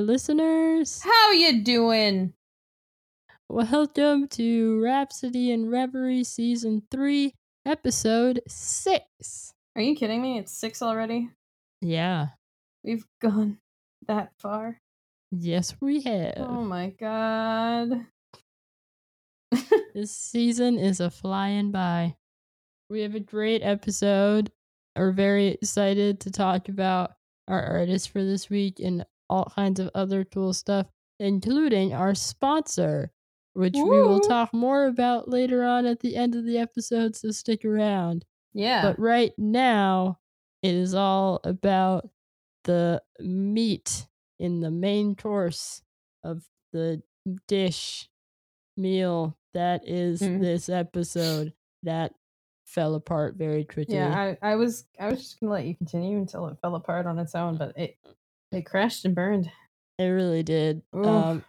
listeners. How you doing? Welcome to Rhapsody and Reverie Season 3, Episode 6. Are you kidding me? It's six already. Yeah. We've gone that far. Yes, we have. Oh my god. This season is a flying by. We have a great episode. We're very excited to talk about our artist for this week and all kinds of other cool stuff, including our sponsor, which we will talk more about later on at the end of the episode, so stick around. yeah. But right now, it is all about the meat in the main course of the dish meal that is Mm. this episode that fell apart very quickly. yeah, I, I was I was just gonna let you continue until it fell apart on its own, but it it crashed and burned. it really did. Um,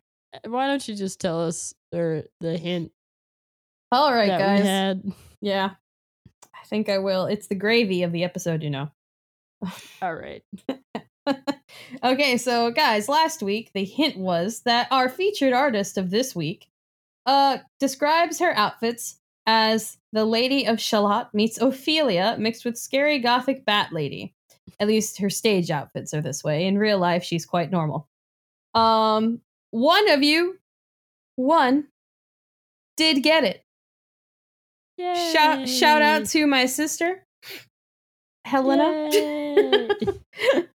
why don't you just tell us or the hint All right, that guys. we had? Yeah. I think I will. It's the gravy of the episode, you know. All right. okay, so guys, last week the hint was that our featured artist of this week uh describes her outfits as the Lady of Shalott meets Ophelia mixed with scary gothic bat lady. At least her stage outfits are this way. In real life, she's quite normal. Um, one of you, one, did get it. Shout shout out to my sister, Helena.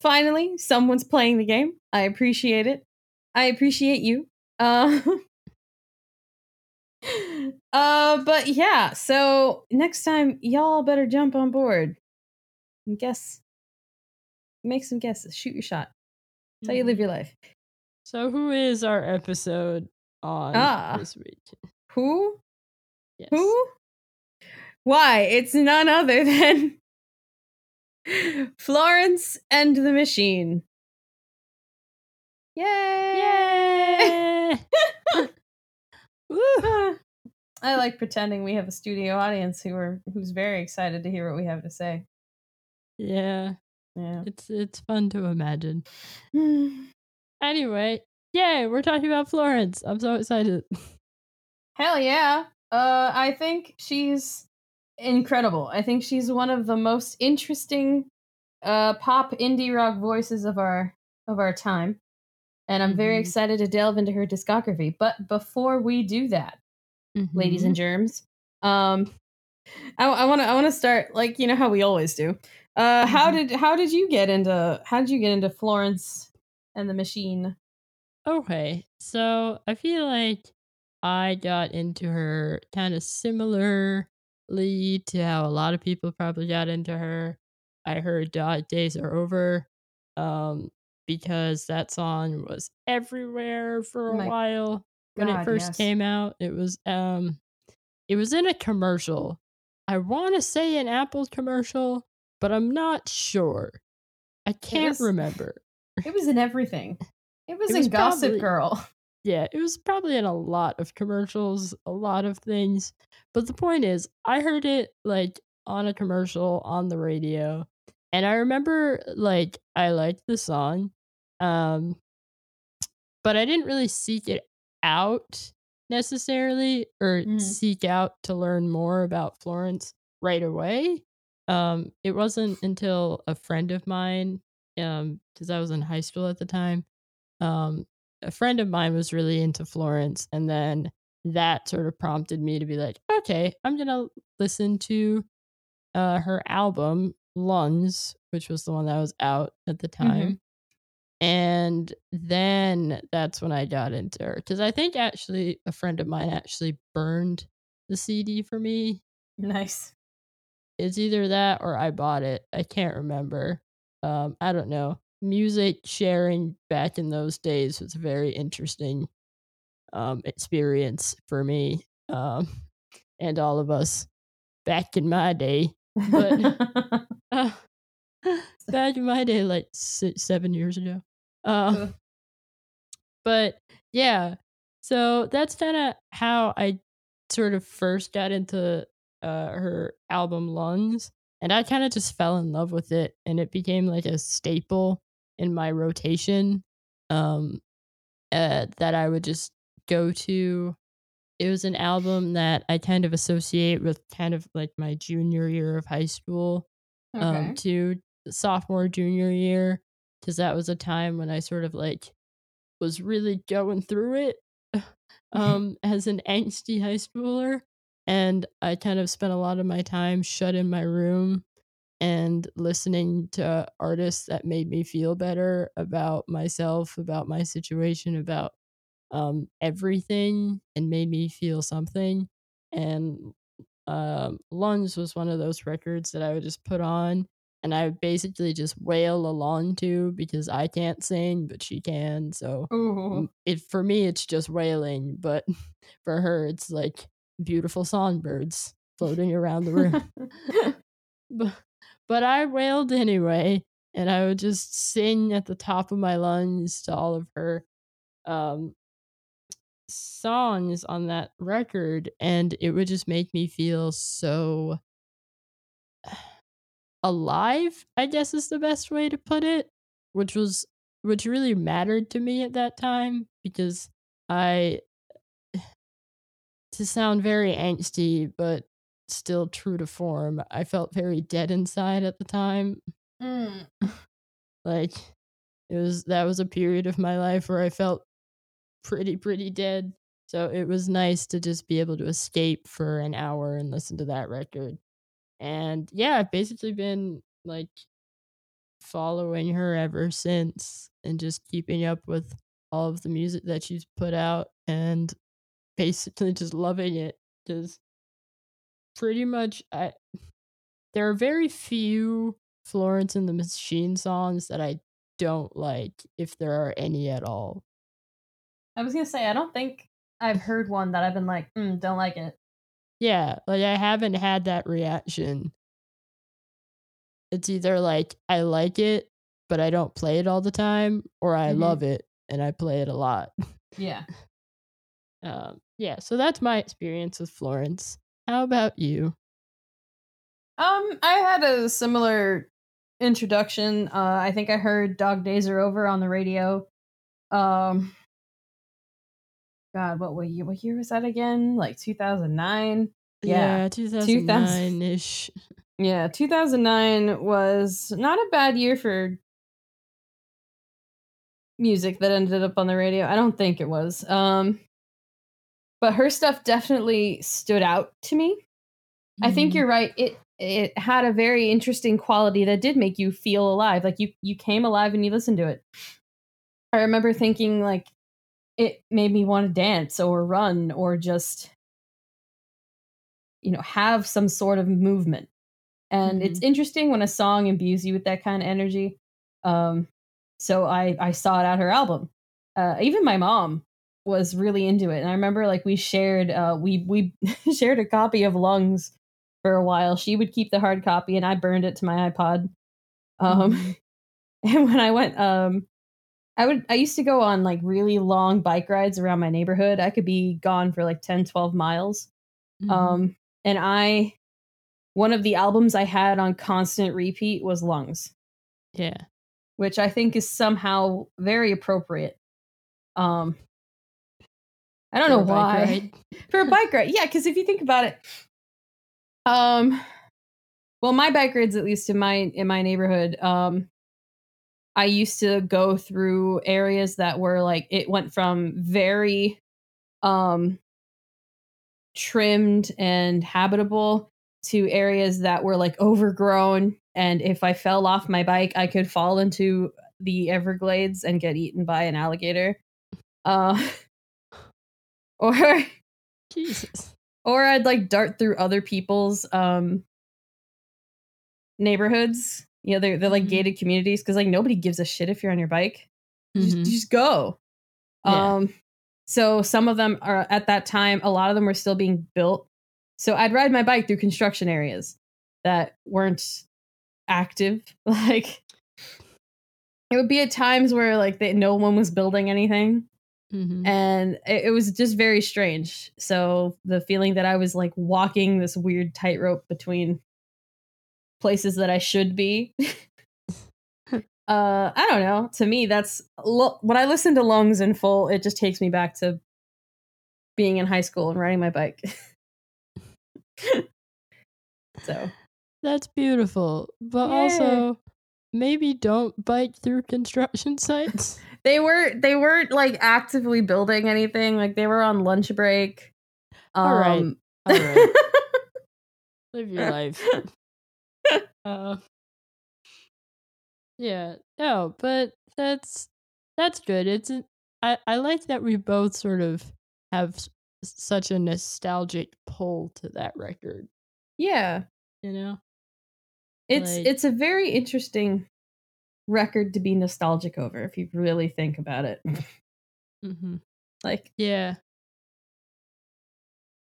Finally, someone's playing the game. I appreciate it. I appreciate you. Uh, uh, but yeah. So next time, y'all better jump on board and guess. Make some guesses. Shoot your shot. That's how you live Mhm. your life. So who is our episode on Ah. this week? Who? Yes. Who? Why? It's none other than Florence and the Machine. Yay! Yay! I like pretending we have a studio audience who are who's very excited to hear what we have to say. Yeah, Yeah. it's it's fun to imagine. Anyway, yay, we're talking about Florence. I'm so excited. Hell yeah. Uh I think she's incredible. I think she's one of the most interesting uh pop indie rock voices of our of our time. And I'm very Mhm. excited to delve into her discography. But before we do that, ladies Mhm. and germs, um I want to I want to start like you know how we always do. Uh how Mhm. did how did you get into how did you get into Florence and the Machine? Okay, so I feel like I got into her kind of similarly to how a lot of people probably got into her. I heard Dog Days Are Over um, because that song was everywhere for a My while when it first yes. came out. It was um, it was in a commercial. I want to say an Apple commercial, but I'm not sure. I can't was- remember. It was in everything. It was It in was Gossip probably- Girl. Yeah, it was probably in a lot of commercials, a lot of things. But the point is, I heard it like on a commercial on the radio. And I remember like I liked the song. Um but I didn't really seek it out necessarily or Mhm. seek out to learn more about Florence right away. Um it wasn't until a friend of mine um cuz I was in high school at the time um a friend of mine was really into Florence, and then that sort of prompted me to be like, okay, I'm gonna listen to uh, her album Lungs, which was the one that was out at the time. And then that's when I got into her because I think actually a friend of mine actually burned the CD for me. Nice. It's either that or I bought it. I can't remember. Um, I don't know. Music sharing back in those days was a very interesting um, experience for me um, and all of us back in my day. But- Uh, back in my day, like six, seven years ago. Ugh. but yeah, so that's kind of how I sort of first got into uh, her album Lungs, and I kind of just fell in love with it, and it became like a staple in my rotation um, uh, that I would just go to. It was an album that I kind of associate with kind of like my junior year of high school, Okay. um, to sophomore junior year, because that was a time when I sort of like was really going through it, um, as an angsty high schooler, and I kind of spent a lot of my time shut in my room and listening to artists that made me feel better about myself, about my situation, about um, everything, and made me feel something. And um, Lungs was one of those records that I would just put on and I would basically just wail along to because I can't sing, but she can. So Ooh. it for me, it's just wailing, but for her, it's like beautiful songbirds floating around the room but, but I wailed anyway, and I would just sing at the top of my lungs to all of her um, songs on that record, and it would just make me feel so alive. I guess is the best way to put it, which was which really mattered to me at that time because I to sound very angsty, but still true to form. I felt very dead inside at the time. Mm. Like it was that was a period of my life where I felt pretty pretty dead. So it was nice to just be able to escape for an hour and listen to that record. And yeah, I've basically been like following her ever since and just keeping up with all of the music that she's put out and basically just loving it because pretty much I there are very few Florence and the Machine songs that I don't like if there are any at all. I was gonna say I don't think I've heard one that I've been like, mm, don't like it. Yeah, like I haven't had that reaction. It's either like I like it but I don't play it all the time or I Mhm. love it and I play it a lot. Yeah. Um yeah, so that's my experience with Florence. How about you? Um, I had a similar introduction. Uh, I think I heard "Dog Days Are Over" on the radio. Um, God, what what year? What year was that again? Like two thousand nine. Yeah. Yeah, 2009 ish. Yeah, two thousand nine was not a bad year for music that ended up on the radio. I don't think it was. Um, but her stuff definitely stood out to me. I think Mhm. you're right. It it had a very interesting quality that did make you feel alive. Like you you came alive when you listened to it. I remember thinking like it made me want to dance or run or just you know have some sort of movement. And it's interesting when a song imbues you with that kind of energy. Um so I I sought out her album. Uh even my mom was really into it and I remember like we shared uh we we shared a copy of Lungs for a while. She would keep the hard copy and I burned it to my iPod. Um Mhm. and when I went um I would I used to go on like really long bike rides around my neighborhood. I could be gone for like 10 12 miles. Mhm. Um and I one of the albums I had on constant repeat was Lungs, yeah. which I think is somehow very appropriate. Um I don't know why. for a bike ride. Yeah, because if you think about it, um, well, my bike rides, at least in my in my neighborhood, um, I used to go through areas that were like it went from very, um, trimmed and habitable to areas that were like overgrown, and if I fell off my bike, I could fall into the Everglades and get eaten by an alligator. Uh, or Jesus. or I'd like dart through other people's um neighborhoods. You know, they're they're like Mhm. gated communities because like nobody gives a shit if you're on your bike. You just, you just go. Yeah. Um so some of them are at that time, a lot of them were still being built. So I'd ride my bike through construction areas that weren't active. Like it would be at times where like they, no one was building anything Mhm. and it, it was just very strange. So the feeling that I was like walking this weird tightrope between places that I should be uh i don't know to me that's lo- when i listen to lungs in full it just takes me back to being in high school and riding my bike so That's beautiful. But Yeah. also maybe don't bike through construction sites. They were they weren't like actively building anything like they were on lunch break All right. Um, All right. Live your life. Uh Yeah, no, but that's that's good. It's i i like that we both sort of have s- such a nostalgic pull to that record, yeah you know? it's Like- it's a very interesting record to be nostalgic over if you really think about it Mhm. like Yeah.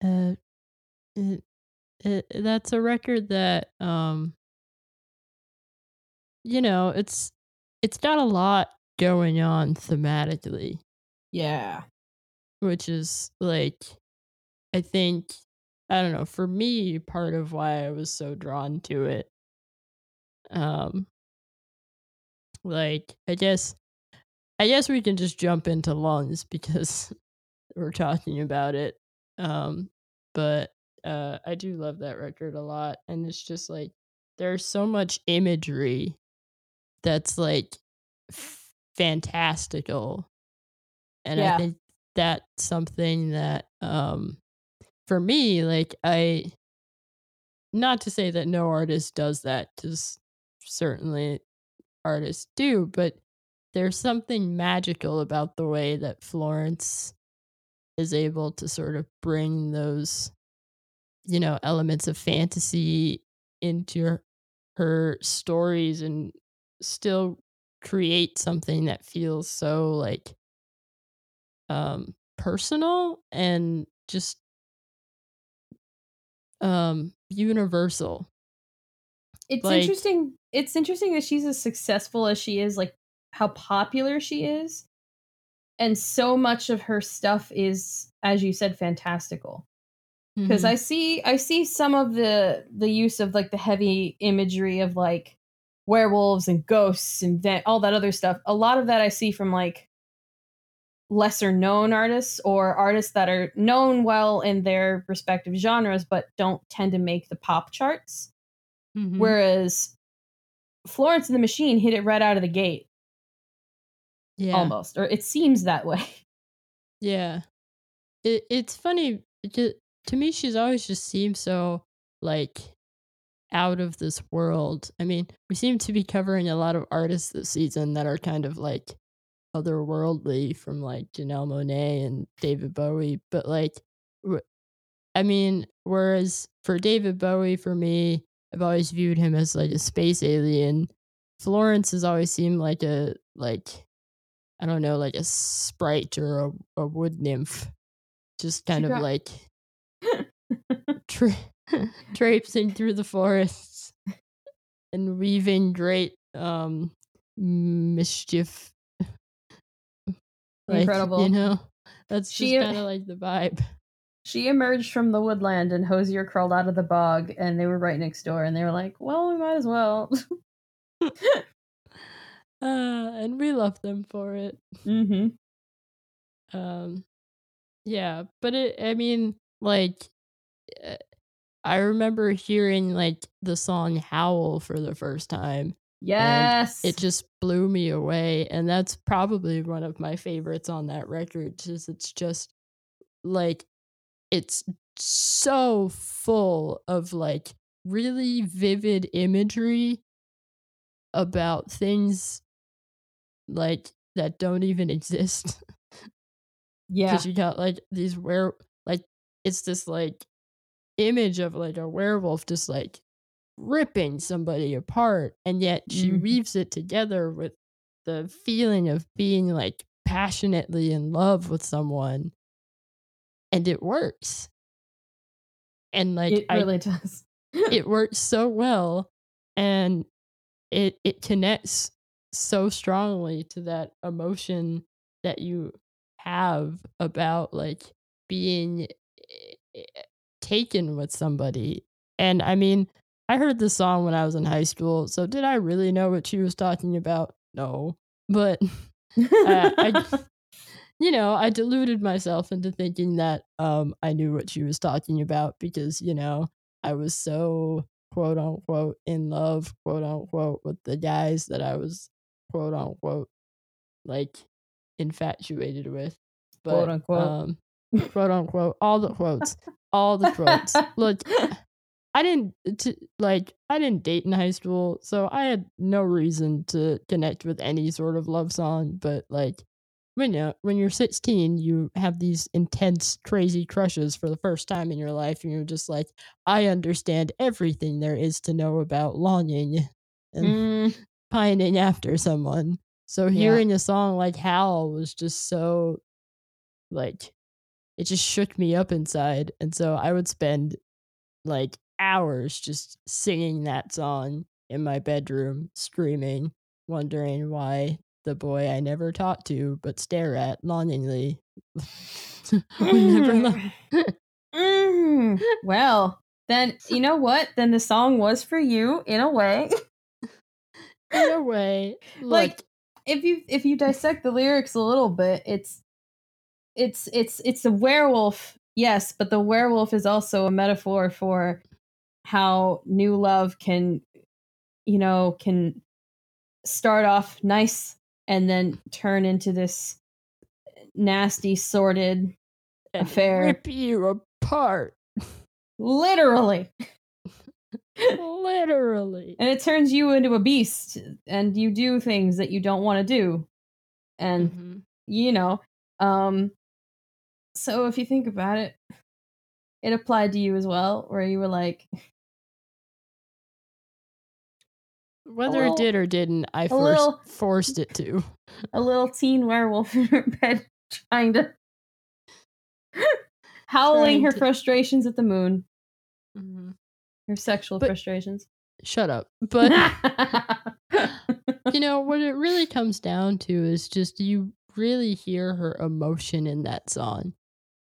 Uh, it, it, that's a record that um you know, it's it's got a lot going on thematically, yeah which is like I think I don't know, for me part of why I was so drawn to it. Um like I guess I guess we can just jump into lungs because we're talking about it. Um, but uh, I do love that record a lot, and it's just like there's so much imagery that's like f- fantastical, and Yeah. I think that's something that um, for me, like I, not to say that no artist does that, because certainly artists do, but there's something magical about the way that Florence is able to sort of bring those, you know, elements of fantasy into her, her stories and still create something that feels so like um personal and just um universal. It's Like- interesting it's interesting that she's as successful as she is like how popular she is and so much of her stuff is as you said fantastical. Because Mhm. i see i see some of the the use of like the heavy imagery of like werewolves and ghosts and all that other stuff. A lot of that i see from like lesser known artists or artists that are known well in their respective genres but don't tend to make the pop charts Mhm. Whereas Florence and the Machine hit it right out of the gate, yeah. almost, or it seems that way. Yeah. It it's funny because to me she's always just seemed so like out of this world. I mean, we seem to be covering a lot of artists this season that are kind of like otherworldly from like Janelle Monáe and David Bowie, but like I mean, whereas for David Bowie for me, I've always viewed him as like a space alien. Florence has always seemed like a like I don't know, like a sprite or a, a wood nymph, just kind of got- like tra- traipsing through the forests and weaving great um mischief. Like, Incredible. you know. That's She- just kind of like the vibe. She emerged from the woodland and Hozier crawled out of the bog and they were right next door and they were like, well, we might as well. Uh, and we love them for it. mm-hmm. Um, yeah, but it, I mean, like, uh, I remember hearing like the song Howl for the first time. Yes. It just blew me away. And that's probably one of my favorites on that record. Just it's just like, it's so full of like really vivid imagery about things like that don't even exist. yeah. because you got like these were like it's this like image of like a werewolf just like ripping somebody apart and yet she Mhm. weaves it together with the feeling of being like passionately in love with someone and it works and like it I really does. it works so well and it it connects so strongly to that emotion that you have about like being eh, eh, taken with somebody and i mean I heard this song when I was in high school, so did I really know what she was talking about? No. But uh, I you know, I deluded myself into thinking that um I knew what she was talking about because, you know, I was so quote unquote in love, quote unquote, with the guys that I was quote unquote like infatuated with. But, Quote, unquote. Um, quote unquote, all the quotes, all the quotes. Look, I didn't t- like I didn't date in high school, so I had no reason to connect with any sort of love song. But like when you when you're 16, you have these intense, crazy crushes for the first time in your life, and you're just like, I understand everything there is to know about longing and Mm, pining after someone. So Yeah. hearing a song like Howl was just so like it just shook me up inside. And so I would spend like hours just singing that song in my bedroom, screaming, wondering why the boy I never talked to but stare at longingly love. Mm. Well, then you know what? Then the song was for you in a way. In a way, Like, like if you if you dissect the lyrics a little bit, it's it's it's it's a werewolf, yes, but the werewolf is also a metaphor for how new love can you know, can start off nice and then turn into this nasty sordid and affair. rip you apart, literally. literally. and it turns you into a beast and you do things that you don't want to do. And Mhm. you know um so if you think about it it applied to you as well where you were like Whether little- it did or didn't, I first little- forced it to. a little teen werewolf in her bed trying to howling Trying her to- frustrations at the moon Mhm. her sexual But- frustrations Shut up. But you know what it really comes down to is just you really hear her emotion in that song.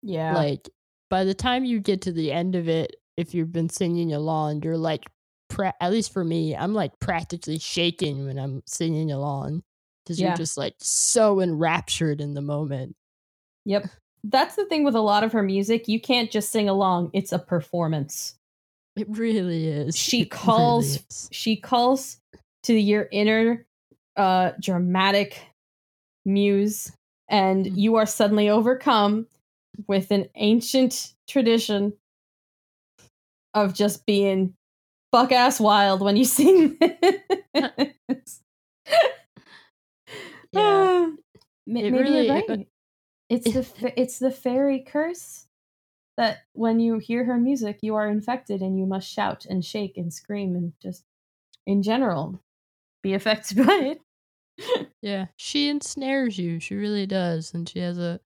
yeah Like by the time you get to the end of it, if you've been singing along, you're like, pra- at least for me, I'm like practically shaking when I'm singing along because Yeah. you're just like so enraptured in the moment. yep that's the thing with a lot of her music you can't just sing along it's a performance It really is. She It really calls- is. she calls to your inner uh dramatic muse and Mhm. you are suddenly overcome with an ancient tradition of just being buck ass wild when you sing this. Yeah. Ah, maybe really- you're it- right. It's the fa- it's the fairy curse that when you hear her music, you are infected and you must shout and shake and scream and just in general be affected by it. Yeah, she ensnares you. She really does, and she has a,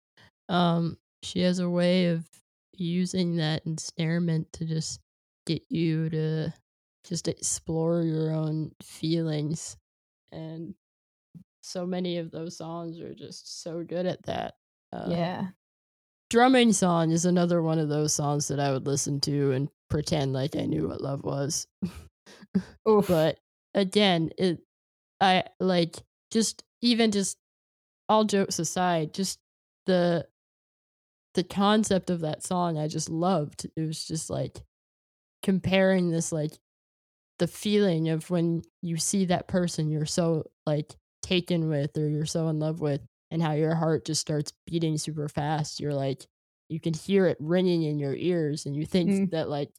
um, she has a way of using that ensnarement to just get you to just explore your own feelings, and so many of those songs are just so good at that. Uh, yeah. drumming song is another one of those songs that I would listen to and pretend like I knew what love was. But again it i like just even just all jokes aside just the the concept of that song i just loved it was just like comparing this like the feeling of when you see that person you're so like taken with or you're so in love with and how your heart just starts beating super fast you're like you can hear it ringing in your ears and you think Mm. that like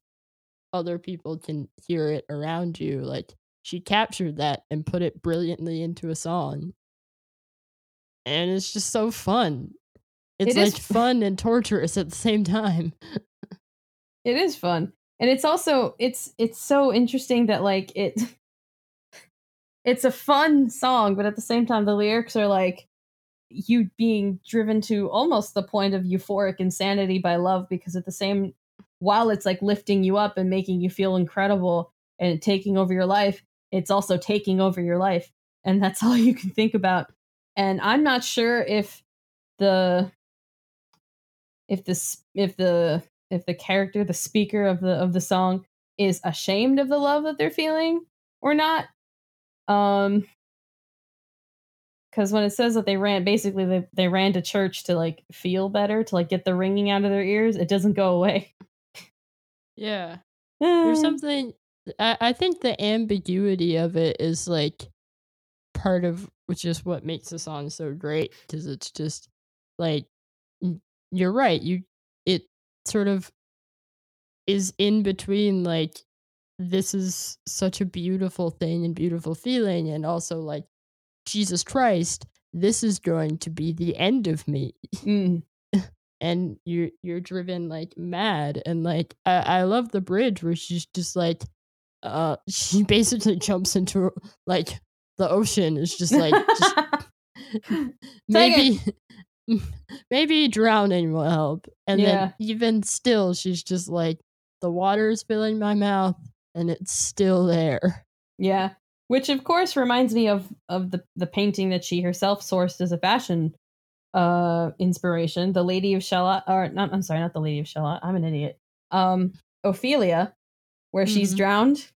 other people can hear it around you like she captured that and put it brilliantly into a song and it's just so fun it's It is like f- fun and torturous at the same time It is fun. And it's also it's it's so interesting that like it it's a fun song, but at the same time the lyrics are like you being driven to almost the point of euphoric insanity by love because at the same while it's like lifting you up and making you feel incredible and taking over your life, it's also taking over your life. And that's all you can think about. And I'm not sure if the if this if the if the character, the speaker of the of the song is ashamed of the love that they're feeling or not. Um, because when it says that they ran, basically they, they ran to church to like feel better, to like get the ringing out of their ears, it doesn't go away. Yeah. There's something I, I think the ambiguity of it is like part of which is what makes the song so great because it's just like you're right you sort of is in between like this is such a beautiful thing and beautiful feeling and also like jesus christ this is going to be the end of me Mm. and you're you're driven like mad and like I, I love the bridge where she's just like uh she basically jumps into like the ocean is just like just maybe maybe drowning will help and Yeah. then even still she's just like the water is filling my mouth and it's still there Yeah. Which of course reminds me of of the the painting that she herself sourced as a fashion uh inspiration, The Lady of Shalott or not I'm sorry, not The Lady of Shalott. I'm an idiot. Um Ophelia where she's Mhm. drowned.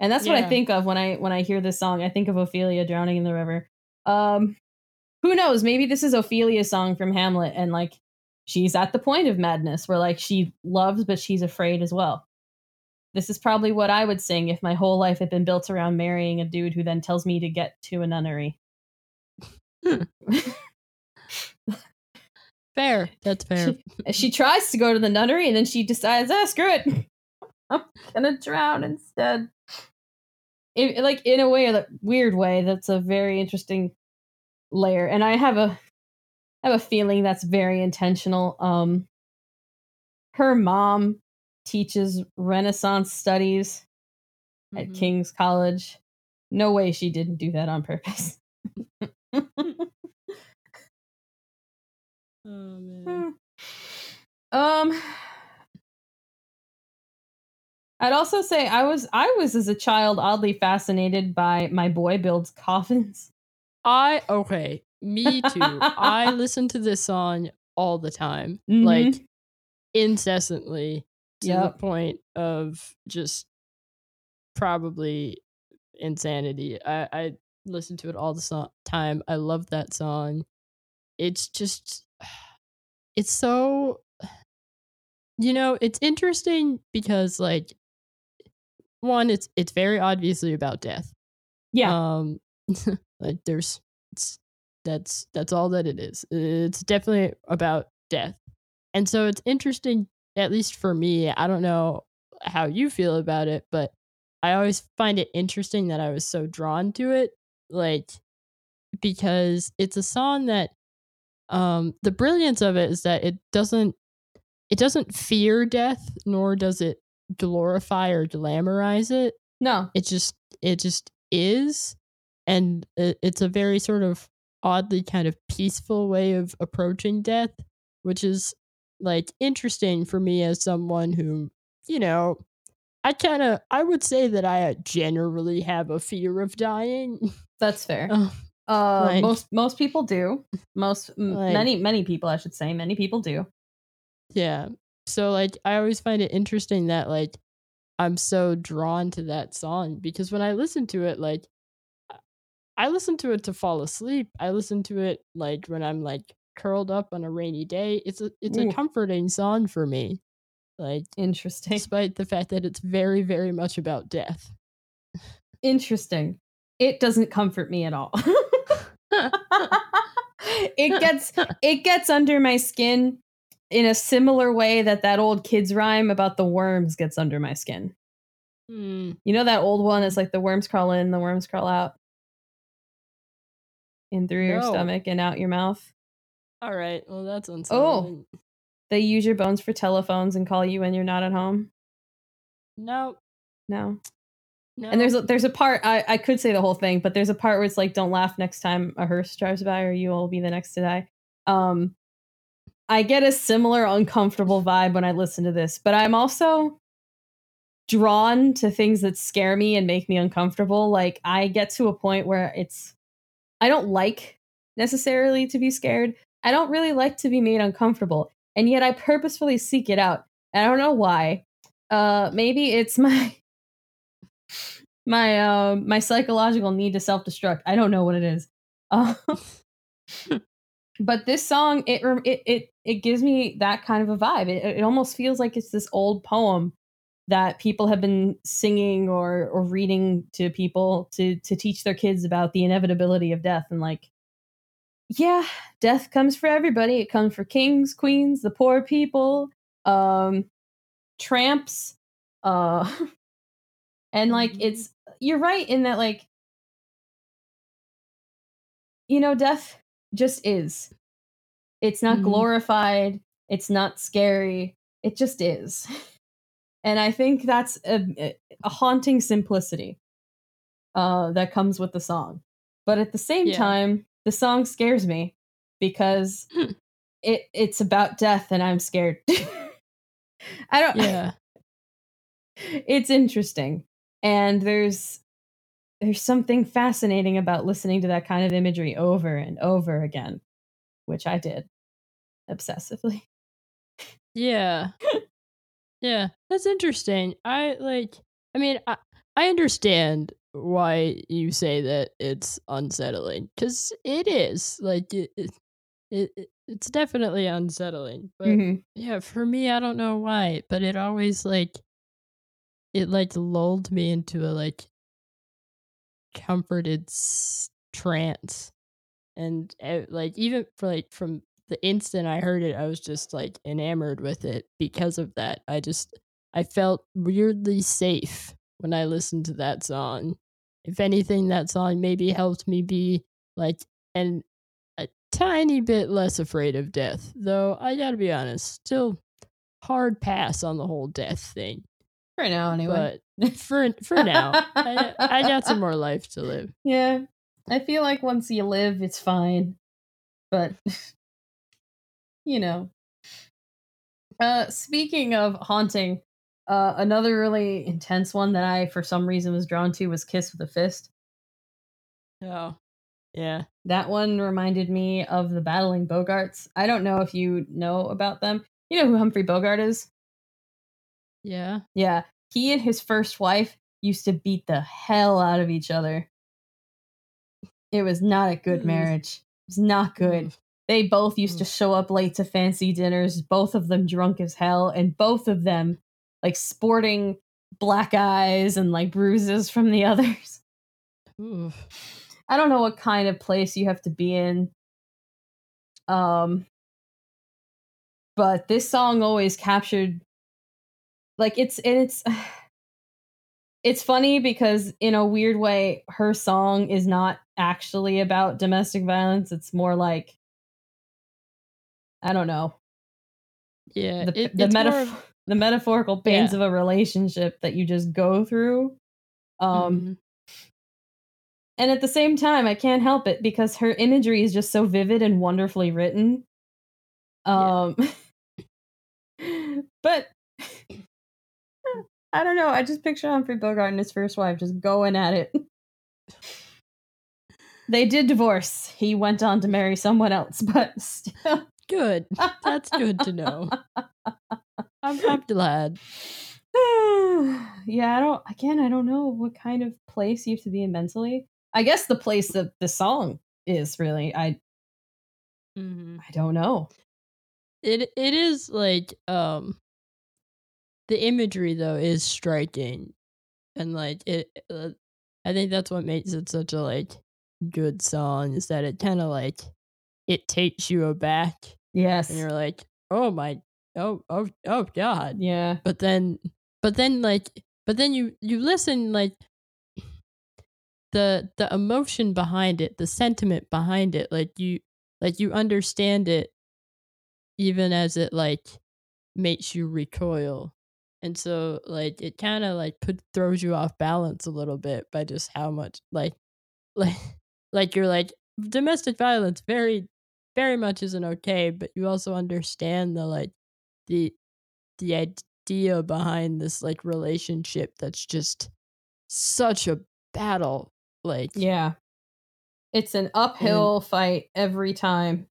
And that's what I think of when I when I hear this song. I think of Ophelia drowning in the river. Um who knows, maybe this is Ophelia's song from Hamlet and like she's at the point of madness where like she loves but she's afraid as well. This is probably what I would sing if my whole life had been built around marrying a dude who then tells me to get to a nunnery. fair that's fair She, she tries to go to the nunnery and then she decides, ah, screw it. I'm gonna drown instead. In, like in a way, that weird way, that's a very interesting layer. And I have a I have a feeling that's very intentional. Um her mom teaches Renaissance studies at Mhm. King's College. No way she didn't do that on purpose. oh man um I'd also say I was I was as a child oddly fascinated by my boy builds coffins. I okay, me too. I listen to this song all the time, Mhm. like incessantly to Yep. the point of just probably insanity. I I listen to it all the so- time. I love that song. It's just it's so you know, it's interesting because like one it's it's very obviously about death Yeah. um like there's it's that's that's all that it is. It's definitely about death. And so it's interesting at least for me i don't know how you feel about it but i always find it interesting that i was so drawn to it like because it's a song that um the brilliance of it is that it doesn't it doesn't fear death nor does it glorify or glamorize it. No. it just it just is and it's a very sort of oddly kind of peaceful way of approaching death which is like interesting for me as someone who you know i kind of i would say that i generally have a fear of dying That's fair. Uh, Uh, like- most most people do. Most m- Like- many many people, I should say, many people do. yeah so like i always find it interesting that like i'm so drawn to that song because when i listen to it like i listen to it to fall asleep i listen to it like when i'm like curled up on a rainy day it's a it's a comforting song for me like Interesting. despite the fact that it's very very much about death Interesting. It doesn't comfort me at all. it gets it gets under my skin in a similar way that that old kids rhyme about the worms gets under my skin. Hmm. You know that old one is like the worms crawl in, the worms crawl out. In through your stomach and out your mouth. all right well that's unsettling They use your bones for telephones and call you when you're not at home. no No. no And there's a, there's a part I, I could say the whole thing, but there's a part where it's like, don't laugh next time a hearse drives by, or you will be the next to die. Um, I get a similar uncomfortable vibe when I listen to this, but I'm also drawn to things that scare me and make me uncomfortable. Like I get to a point where it's I don't like necessarily to be scared. I don't really like to be made uncomfortable, and yet I purposefully seek it out. And I don't know why. Uh, maybe it's my my uh, my psychological need to self destruct. I don't know what it is. Uh, but this song, it it it it gives me that kind of a vibe. It, it almost feels like it's this old poem that people have been singing or or reading to people to to teach their kids about the inevitability of death and like yeah death comes for everybody. It comes for kings queens the poor people um tramps uh and like Mhm. it's you're right in that like you know death just is. It's not Mhm. glorified. It's not scary. It just is and i think that's a, a haunting simplicity uh that comes with the song but at the same Yeah. time the song scares me because Hmm. it it's about death and i'm scared i don't Yeah. it's interesting and there's there's something fascinating about listening to that kind of imagery over and over again which i did obsessively Yeah. Yeah. That's interesting. I like I mean, I I understand why you say that it's unsettling cuz it is. Like it, it, it it- it's definitely unsettling. But Mhm. yeah, for me I don't know why, but it always like it like lulled me into a like comforted s- trance and uh, like even for like from the instant i heard it i was just like enamored with it because of that. I just i felt weirdly safe when i listened to that song. If anything that song maybe helped me be like an a tiny bit less afraid of death though i gotta be honest still hard pass on the whole death thing. For now anyway. But for for now I, I got some more life to live. Yeah i feel like once you live it's fine but you know. Uh speaking of haunting uh another really intense one that i for some reason was drawn to was kiss with a fist. Oh yeah. That one reminded me of the battling bogarts. I don't know if you know about them. You know who humphrey bogart is? Yeah. Yeah he and his first wife used to beat the hell out of each other. It was not a good marriage. It was not good. They both used to Mm. show up late to fancy dinners, both of them drunk as hell, and both of them like sporting black eyes and like bruises from the others. Oof. I don't know what kind of place you have to be in. Um but this song always captured like it's and it's it's funny because in a weird way her song is not actually about domestic violence. It's more like I don't know. Yeah, the it, the metaf- of- the metaphorical pains Yeah. of a relationship that you just go through. Um Mhm. and at the same time I can't help it because her imagery is just so vivid and wonderfully written. Yeah. Um but I don't know, I just picture Humphrey Bogart and his first wife just going at it. They did divorce. He went on to marry someone else, but still good. That's good to know. I'm, I'm glad. yeah, I don't. Again, I don't know what kind of place you have to be in mentally. I guess the place that the song is really. I Mhm. I don't know. It it is like um, the imagery though is striking, and like it. Uh, I think that's what makes it such a like good song is that it kind of like it takes you aback, Yes. and you're like, oh my, oh oh oh god. yeah. but then but then like but then you you listen like the the emotion behind it the sentiment behind it like you like you understand it even as it like makes you recoil and so like it kind of like put throws you off balance a little bit by just how much like like like you're like domestic violence very very much isn't okay but you also understand the like the the idea behind this like relationship that's just such a battle like Yeah. It's an uphill fight every time,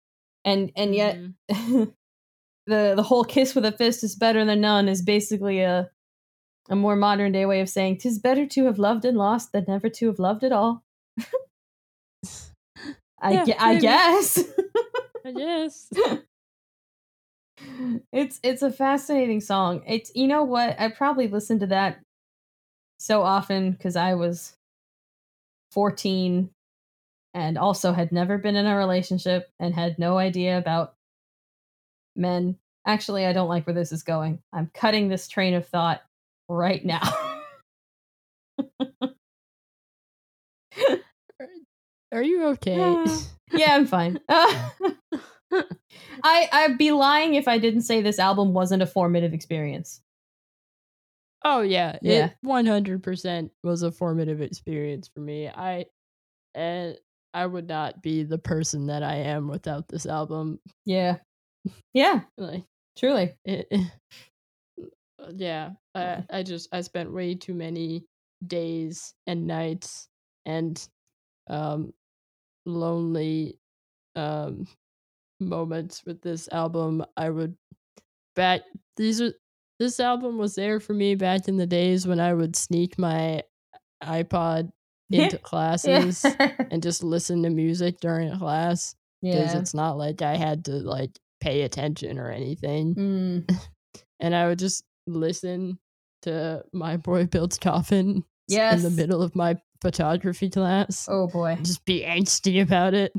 and and yet mhm. the the whole kiss with a fist is better than none is basically a a more modern day way of saying "tis better to have loved and lost than never to have loved at all." I, Yeah, I guess. I guess. it's it's a fascinating song. It's you know what I probably listened to that so often because I was fourteen and also had never been in a relationship and had no idea about men. Actually, I don't like where this is going. I'm cutting this train of thought right now. Are you okay? Uh, yeah, I'm fine. Uh, I I'd be lying if I didn't say this album wasn't a formative experience. oh yeah, Yeah. It 100% was a formative experience for me. I and I would not be the person that I am without this album. Yeah. Yeah, Like truly. it, yeah, I I just I spent way too many days and nights and um lonely um moments with this album. I would back these are this album was there for me back in the days when I would sneak my iPod into classes and just listen to music during class because yeah. it's not like I had to like pay attention or anything. Mm, And I would just listen to my boy builds coffin s- in the middle of my photography class. oh boy. Just be angsty about it.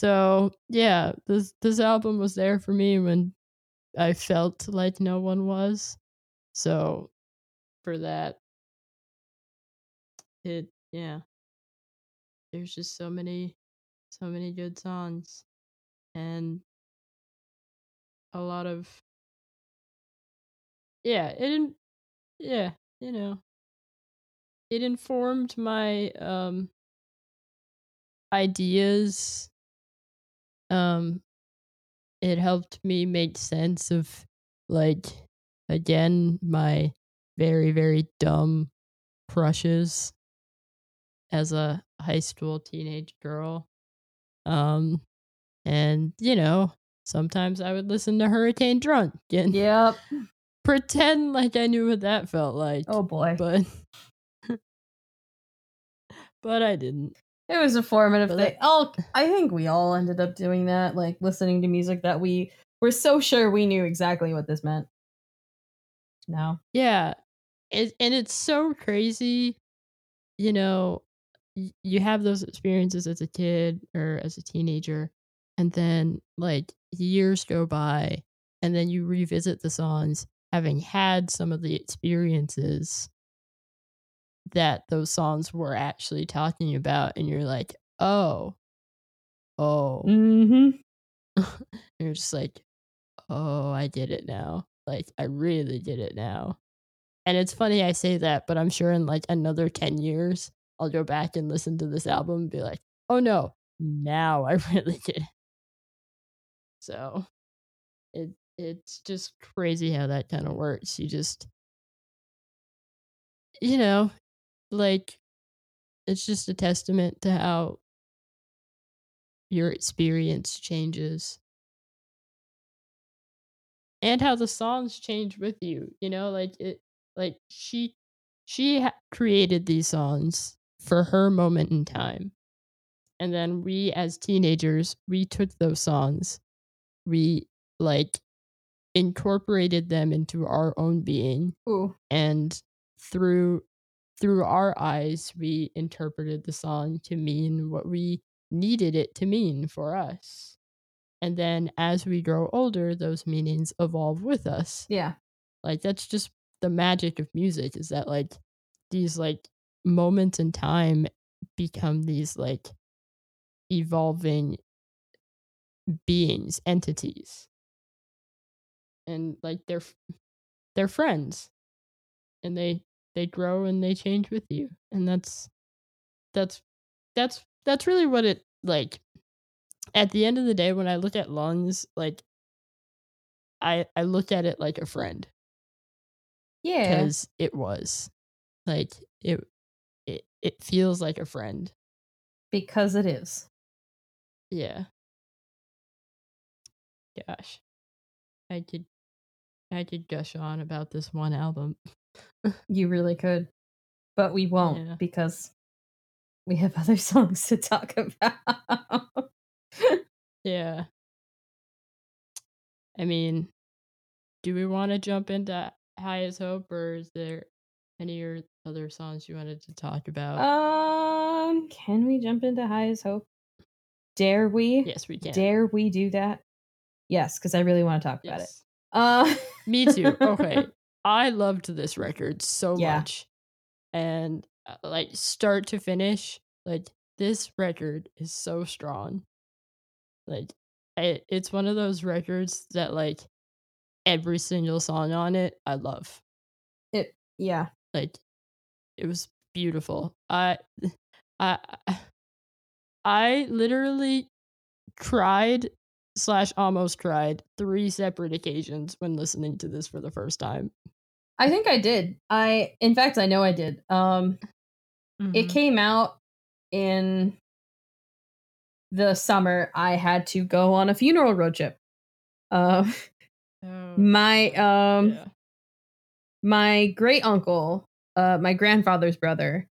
So yeah, this this album was there for me when I felt like no one was. So for that it yeah. There's just so many so many good songs and a lot of yeah, it yeah, you know. It informed my um ideas. Um it helped me make sense of like again my very very dumb crushes as a high school teenage girl. Um and you know, sometimes I would listen to Hurricane Drunk and Yep. pretend like I knew what that felt like. Oh boy. But but I didn't. It was a formative thing. that- Oh, I think we all ended up doing that, like listening to music that we were so sure we knew exactly what this meant. No. Yeah. It, and it's so crazy, you know, y- you have those experiences as a kid or as a teenager, and then like years go by, and then you revisit the songs having had some of the experiences that those songs were actually talking about, and you're like, oh, oh, Mm-hmm. you're just like, oh, I did it now. Like, I really did it now. And it's funny I say that, but I'm sure in like another 10 years, I'll go back and listen to this album and be like, oh no, now I really did it. So it it's just crazy how that kind of works. You just you know, like it's just a testament to how your experience changes and how the songs change with you you know like it like she she ha- created these songs for her moment in time and then we as teenagers we took those songs we like incorporated them into our own being Ooh. and through through our eyes we interpreted the song to mean what we needed it to mean for us. And then as we grow older those meanings evolve with us. Yeah. like that's just the magic of music is that like these like moments in time become these like evolving beings entities. And like they're f- they're friends. And they they grow and they change with you and that's that's that's that's really what it like at the end of the day when i look at lungs like i i look at it like a friend Yeah. because it was like it it it feels like a friend Because it is. yeah gosh i could I could gush on about this one album. You really could. But we won't Yeah. because we have other songs to talk about. Yeah. I mean, do we want to jump into High as Hope or is there any other songs you wanted to talk about? um, can we jump into High as Hope? Dare we? yes, we can. Dare we do that? Yes, because I really want to talk about it. Uh, Me too. Okay. I loved this record so Yeah. much. And uh, like start to finish, like this record is so strong. Like I, it's one of those records that like every single song on it I love. it. Yeah. Like it was beautiful. I I I literally cried slash almost cried three separate occasions when listening to this for the first time. I think I did. I, in fact, I know I did. Um, it Mhm. came out in the summer. I had to go on a funeral road trip. Um, Oh, my um, yeah. my great uncle, uh, my grandfather's brother,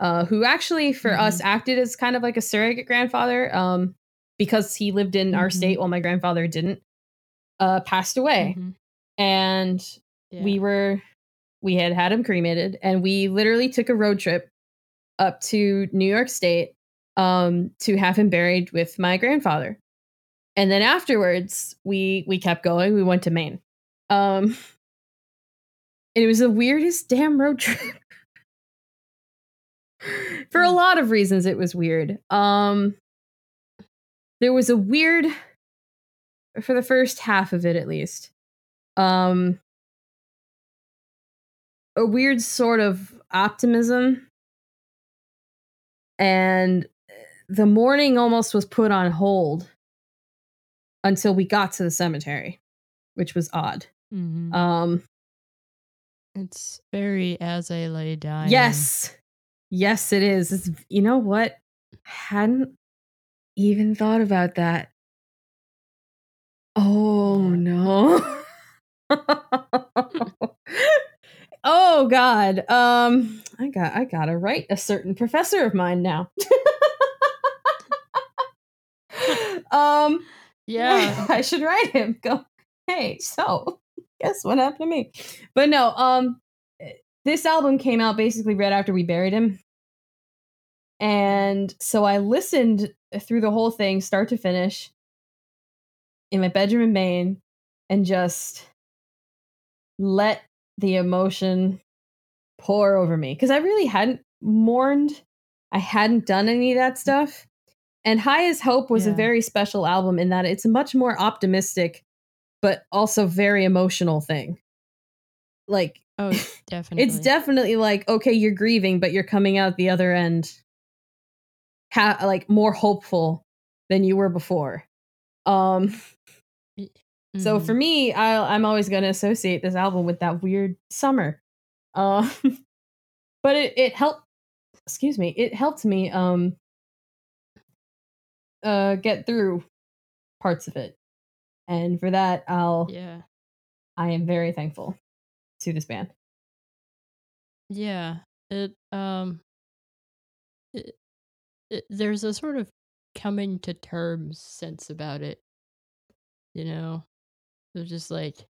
uh, who actually for us acted as kind of like a surrogate grandfather, um, because he lived in our Mhm. state while my grandfather didn't, uh, passed away, Mhm. and we were we had had him cremated and we literally took a road trip up to New York State um to have him buried with my grandfather. And then afterwards we we kept going. We went to Maine. Um and it was the weirdest damn road trip. For a Mm. lot of reasons it was weird. Um there was a weird for the first half of it at least. Um a weird sort of optimism and the morning almost was put on hold until we got to the cemetery which was odd Mhm. um it's very as I lay dying. yes yes it is it's, you know what hadn't even thought about that oh no oh god um i got i gotta write a certain professor of mine now um Yeah. I should write him. Go, hey, so guess what happened to me? But no, um, this album came out basically right after we buried him, and so I listened through the whole thing, start to finish, in my bedroom in Maine, and just let the emotion pour over me because I really hadn't mourned. I hadn't done any of that stuff. And High as Hope was a very special album in that it's a much more optimistic, but also very emotional thing. Like, Oh, definitely. it's definitely like, okay, you're grieving, but you're coming out the other end ha- like more hopeful than you were before. Um, so Mhm. for me, I, I'm always going to associate this album with that weird summer. Um, but it, it helped. Excuse me. It helped me um uh get through parts of it, and for that, I'll yeah. I am very thankful to this band. Yeah, it um it, it, there's a sort of coming to terms sense about it. You know, there's just like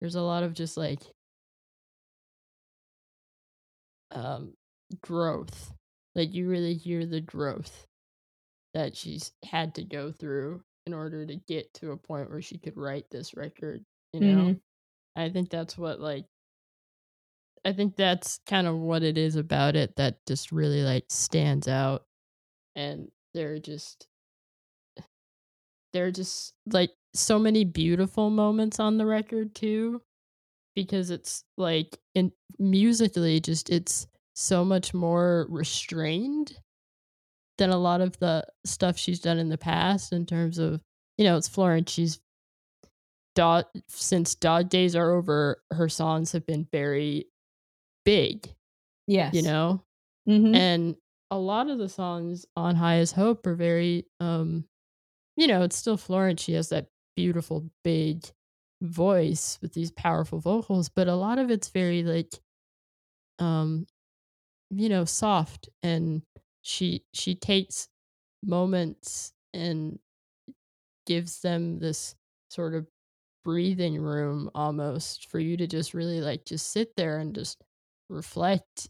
there's a lot of just like um growth. Like you really hear the growth that she's had to go through in order to get to a point where she could write this record, you know? Mhm. I think that's what like I think that's kind of what it is about it that just really like stands out. And there are just there are just like so many beautiful moments on the record too because it's like in musically just it's so much more restrained than a lot of the stuff she's done in the past in terms of you know it's Florence she's dog since dog days are over her songs have been very big Yes. you know Mhm. and a lot of the songs on high as hope are very um you know it's still florence she has that beautiful big voice with these powerful vocals, but a lot of it's very like um you know, soft and she she takes moments and gives them this sort of breathing room almost for you to just really like just sit there and just reflect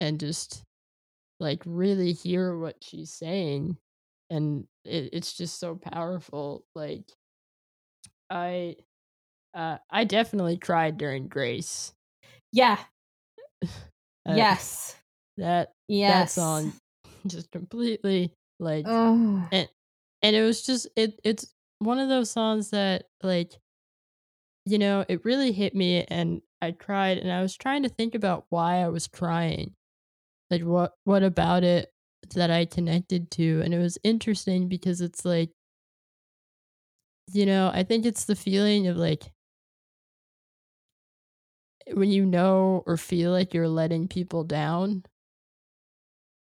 and just like really hear what she's saying and it, it's just so powerful like i uh i definitely cried during grace Yeah. Uh, yes. that Yes. that song just completely like and and it was just it it's one of those songs that like you know it really hit me and i cried and i was trying to think about why i was crying like what what about it that i connected to and it was interesting because it's like you know i think it's the feeling of like when you know or feel like you're letting people down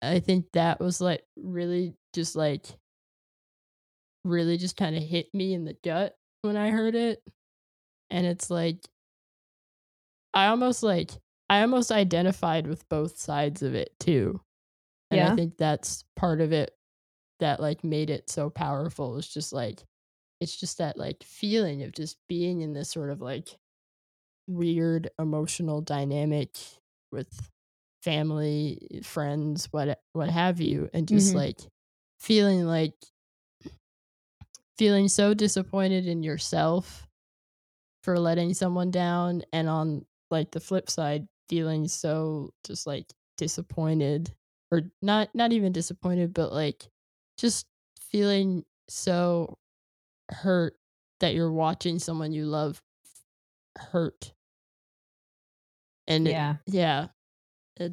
i think that was like really just like really just kind of hit me in the gut when I heard it. And it's like I almost like I almost identified with both sides of it too. And Yeah. I think that's part of it that like made it so powerful. It's just like it's just that like feeling of just being in this sort of like weird emotional dynamic with family, friends, what what have you, and just Mhm. like feeling like feeling so disappointed in yourself for letting someone down and on like the flip side feeling so just like disappointed or not not even disappointed but like just feeling so hurt that you're watching someone you love hurt. And it- Yeah. yeah. It,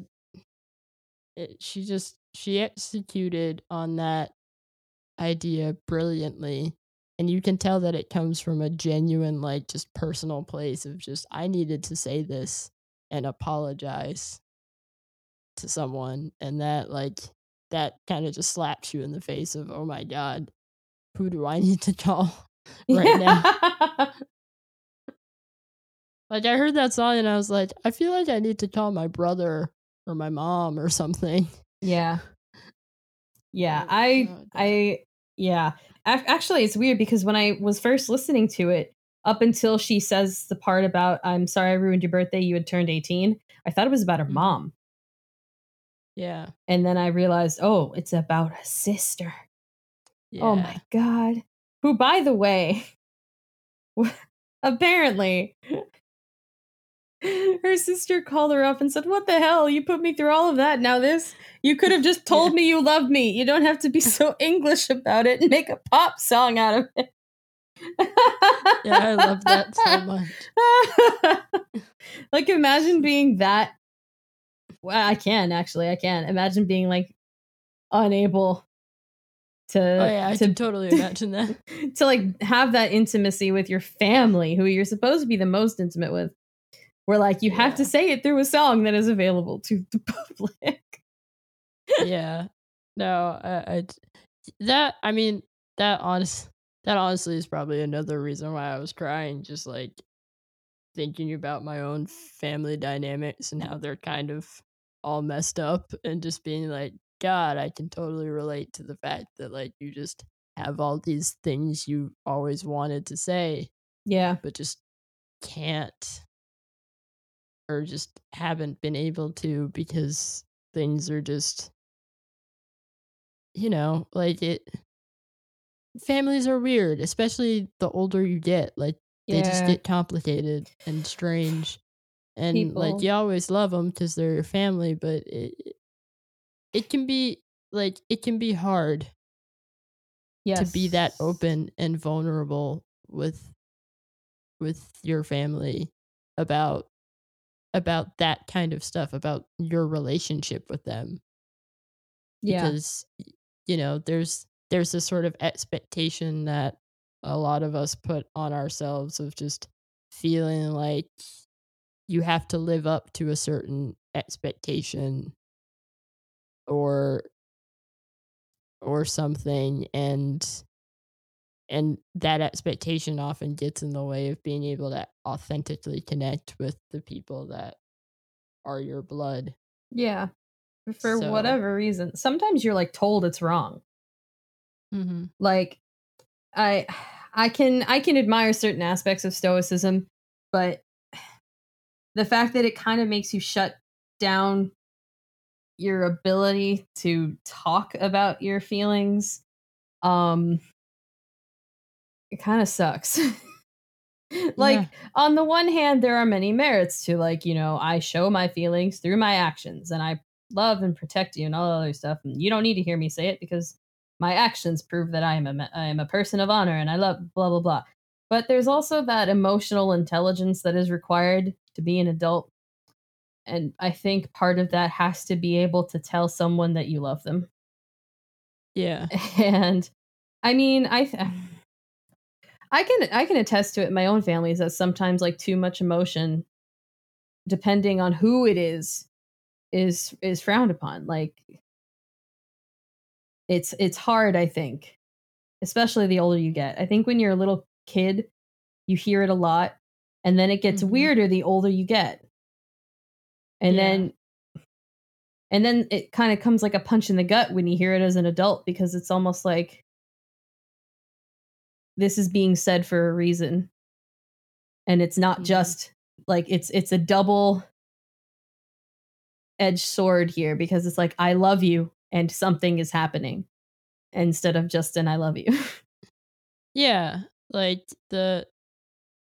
it, she just she executed on that idea brilliantly and you can tell that it comes from a genuine like just personal place of just i needed to say this and apologize to someone and that like that kind of just slaps you in the face of oh my god who do i need to call right now like i heard that song and i was like i feel like i need to call my brother or my mom or something Yeah. Yeah, Oh, I. I yeah. Actually, it's weird because when I was first listening to it, up until she says the part about "I'm sorry I ruined your birthday, you had turned 18," I thought it was about her Mhm. mom, yeah and then I realized, oh, it's about a sister. yeah Oh my god! Who, by the way, apparently. Her sister called her up and said, What the hell? You put me through all of that. Now, this, you could have just told me you loved me. You don't have to be so English about it and make a pop song out of it. Yeah i love that so much like, imagine being that. Well, I can actually. I can. Imagine being like unable to, oh yeah i to can totally imagine that to like have that intimacy with your family who you're supposed to be the most intimate with where like you have to say it through a song that is available to the public yeah no I, I that i mean that honest that honestly is probably another reason why i was crying just like thinking about my own family dynamics and how they're kind of all messed up and just being like god i can totally relate to the fact that like you just have all these things you always wanted to say yeah. but just can't or just haven't been able to because things are just you know like it families are weird especially the older you get like they just get complicated and strange and like you always love them because they're your family but it it can be like it can be hard yes to be that open and vulnerable with with your family about about that kind of stuff about your relationship with them yeah. because you know there's there's this sort of expectation that a lot of us put on ourselves of just feeling like you have to live up to a certain expectation or or something and and that expectation often gets in the way of being able to authentically connect with the people that are your blood. Yeah. For So- whatever reason. Sometimes you're like told it's wrong. Mm-hmm. Like I I can I can admire certain aspects of stoicism, but the fact that it kind of makes you shut down your ability to talk about your feelings um it kind of sucks. like Yeah. on the one hand there are many merits to like you know i show my feelings through my actions and i love and protect you and all that other stuff and you don't need to hear me say it because my actions prove that i am a i am a person of honor and i love blah blah blah. But there's also that emotional intelligence that is required to be an adult. And i think part of that has to be able to tell someone that you love them. Yeah. and i mean i th- i can i can attest to it in my own family is that sometimes like too much emotion depending on who it is is is frowned upon. Like it's it's hard i think especially the older you get i think when you're a little kid you hear it a lot and then it gets Mhm. weirder the older you get and Yeah. then and then it kind of comes like a punch in the gut when you hear it as an adult because it's almost like this is being said for a reason and it's not Mhm. just like it's it's a double edged sword here because it's like i love you and something is happening instead of just an i love you Yeah. Like the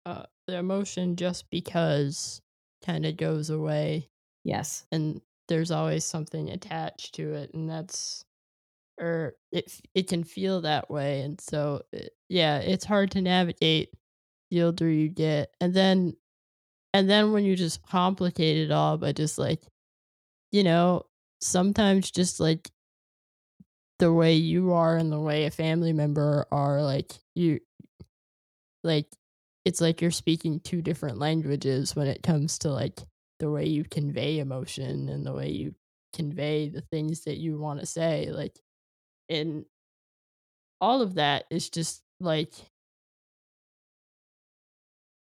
uh the emotion just because kind of goes away yes and there's always something attached to it and that's or it it can feel that way and so it, yeah it's hard to navigate the older you get and then and then when you just complicate it all by just like you know sometimes just like the way you are and the way a family member are like you like it's like you're speaking two different languages when it comes to like the way you convey emotion and the way you convey the things that you want to say like and all of that is just like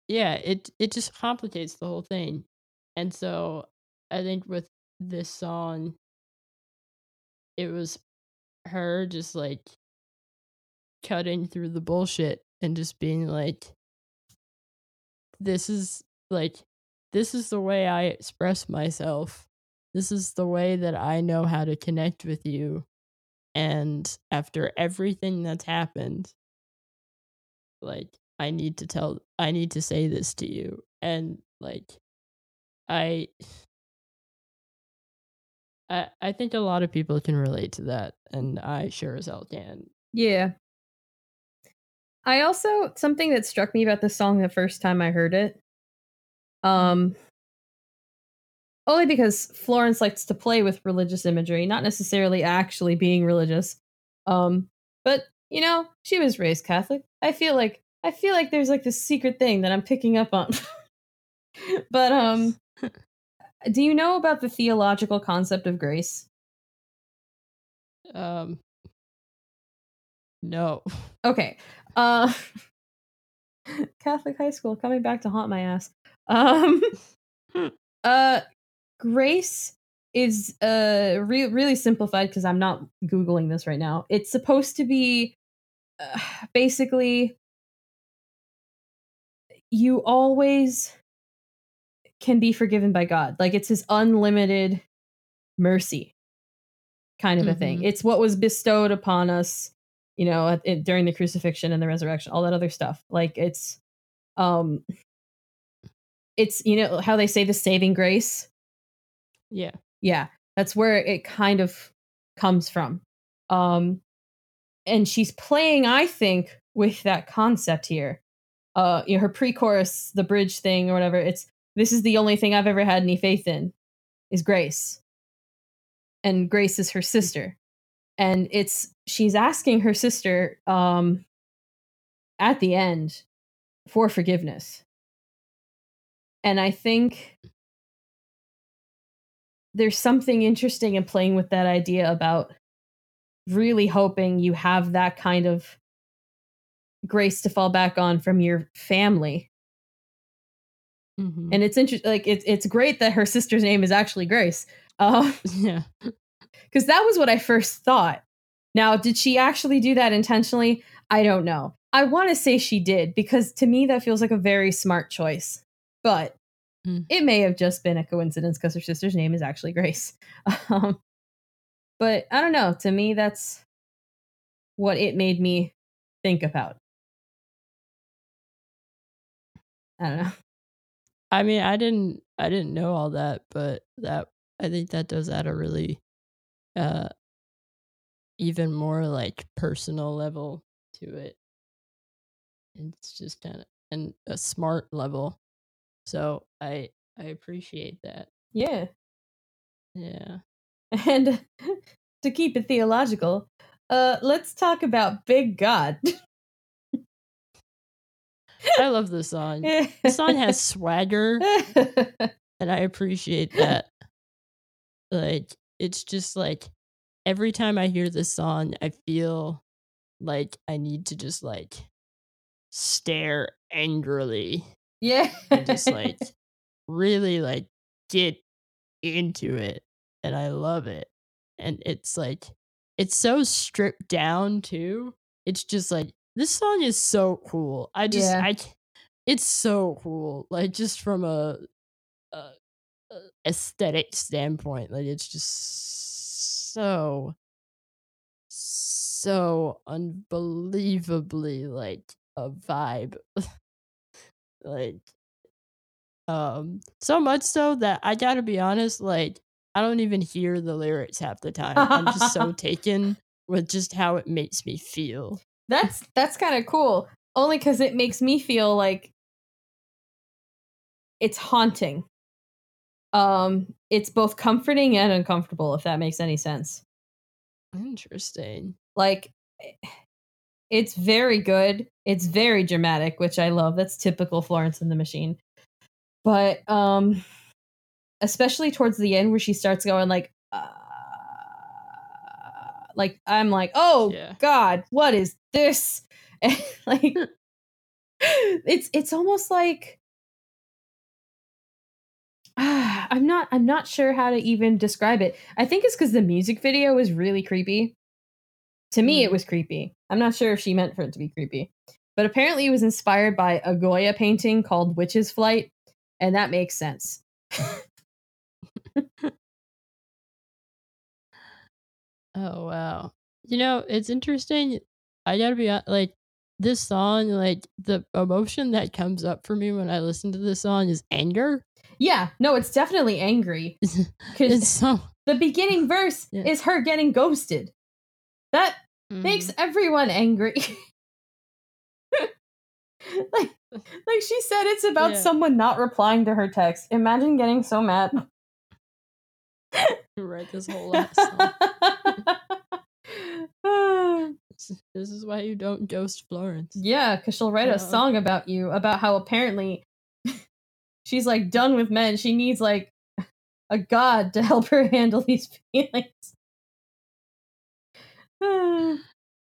yeah it it just complicates the whole thing and so i think with this song it was her just like cutting through the bullshit and just being like this is like this is the way i express myself. This is the way that i know how to connect with you. And after everything that's happened like i need to tell i need to say this to you. And like i i i think a lot of people can relate to that and i sure as hell can. Yeah. I also something that struck me about this song the first time i heard it um only because florence likes to play with religious imagery not necessarily actually being religious um but you know she was raised catholic. I feel like i feel like there's like this secret thing that i'm picking up on. But um do you know about the theological concept of grace um no Okay. Uh Catholic high school coming back to haunt my ass. Um uh grace is uh re- really simplified cuz I'm not googling this right now. It's supposed to be uh, basically you always can be forgiven by God. Like it's his unlimited mercy kind of a thing. Mhm. It's what was bestowed upon us, you know, it, during the crucifixion and the resurrection, all that other stuff. Like it's um it's you know how they say the saving grace? yeah Yeah, that's where it kind of comes from. Um and she's playing I think with that concept here. Uh you know her pre-chorus, the bridge thing or whatever, it's this is the only thing I've ever had any faith in is grace. And Grace is her sister. And it's she's asking her sister um at the end for forgiveness. And I think there's something interesting in playing with that idea about really hoping you have that kind of Grace to fall back on from your family. Mhm. And it's interesting. Like it's it's great that her sister's name is actually Grace. Uh, yeah. because that was what I first thought. Now, did she actually do that intentionally? I don't know. I want to say she did because to me that feels like a very smart choice. But Mm. it may have just been a coincidence because her sister's name is actually Grace. Um, but I don't know. To me, that's what it made me think about. I don't know. I mean, I didn't I didn't know all that, but that I think that does add a really uh even more like personal level to it. It's just kind of and a smart level. So I I appreciate that. Yeah. Yeah. And to keep it theological, uh, let's talk about Big God. I love this song. The song has swagger and I appreciate that. Like it's just like every time I hear this song, I feel like I need to just like stare angrily yeah. and just like really like get into it and I love it. And it's like it's so stripped down too. It's just like this song is so cool. I just Yeah. I it's so cool. Like just from a, a, a aesthetic standpoint, like it's just so so unbelievably like a vibe. like um so much so that I gotta be honest, like I don't even hear the lyrics half the time. I'm just so taken with just how it makes me feel. That's that's kind of cool. Only because it makes me feel like it's haunting. Um, it's both comforting and uncomfortable, if that makes any sense. Interesting. Like, it's very good. It's very dramatic, which I love. That's typical Florence and the Machine. But um, especially towards the end, where she starts going like, uh, like I'm like, oh Yeah. God, what is this? And, like, it's it's almost like Ah, I'm not I'm not sure how to even describe it. I think it's because the music video was really creepy. To me, it Mm. was creepy. I'm not sure if she meant for it to be creepy, but apparently it was inspired by a Goya painting called Witches' Flight, and that makes sense. Oh wow. You know, it's interesting. I gotta be like this song, like the emotion that comes up for me when I listen to this song is anger. Yeah, no, it's definitely angry because so the beginning verse Yeah. is her getting ghosted. That makes mm-hmm. everyone angry. like, like she said, it's about Yeah. someone not replying to her text. Imagine getting so mad. Right this whole last song. This- is why you don't ghost Florence. yeah, because she'll write Yeah. a song about you about how apparently she's like done with men. She needs like a god to help her handle these feelings. and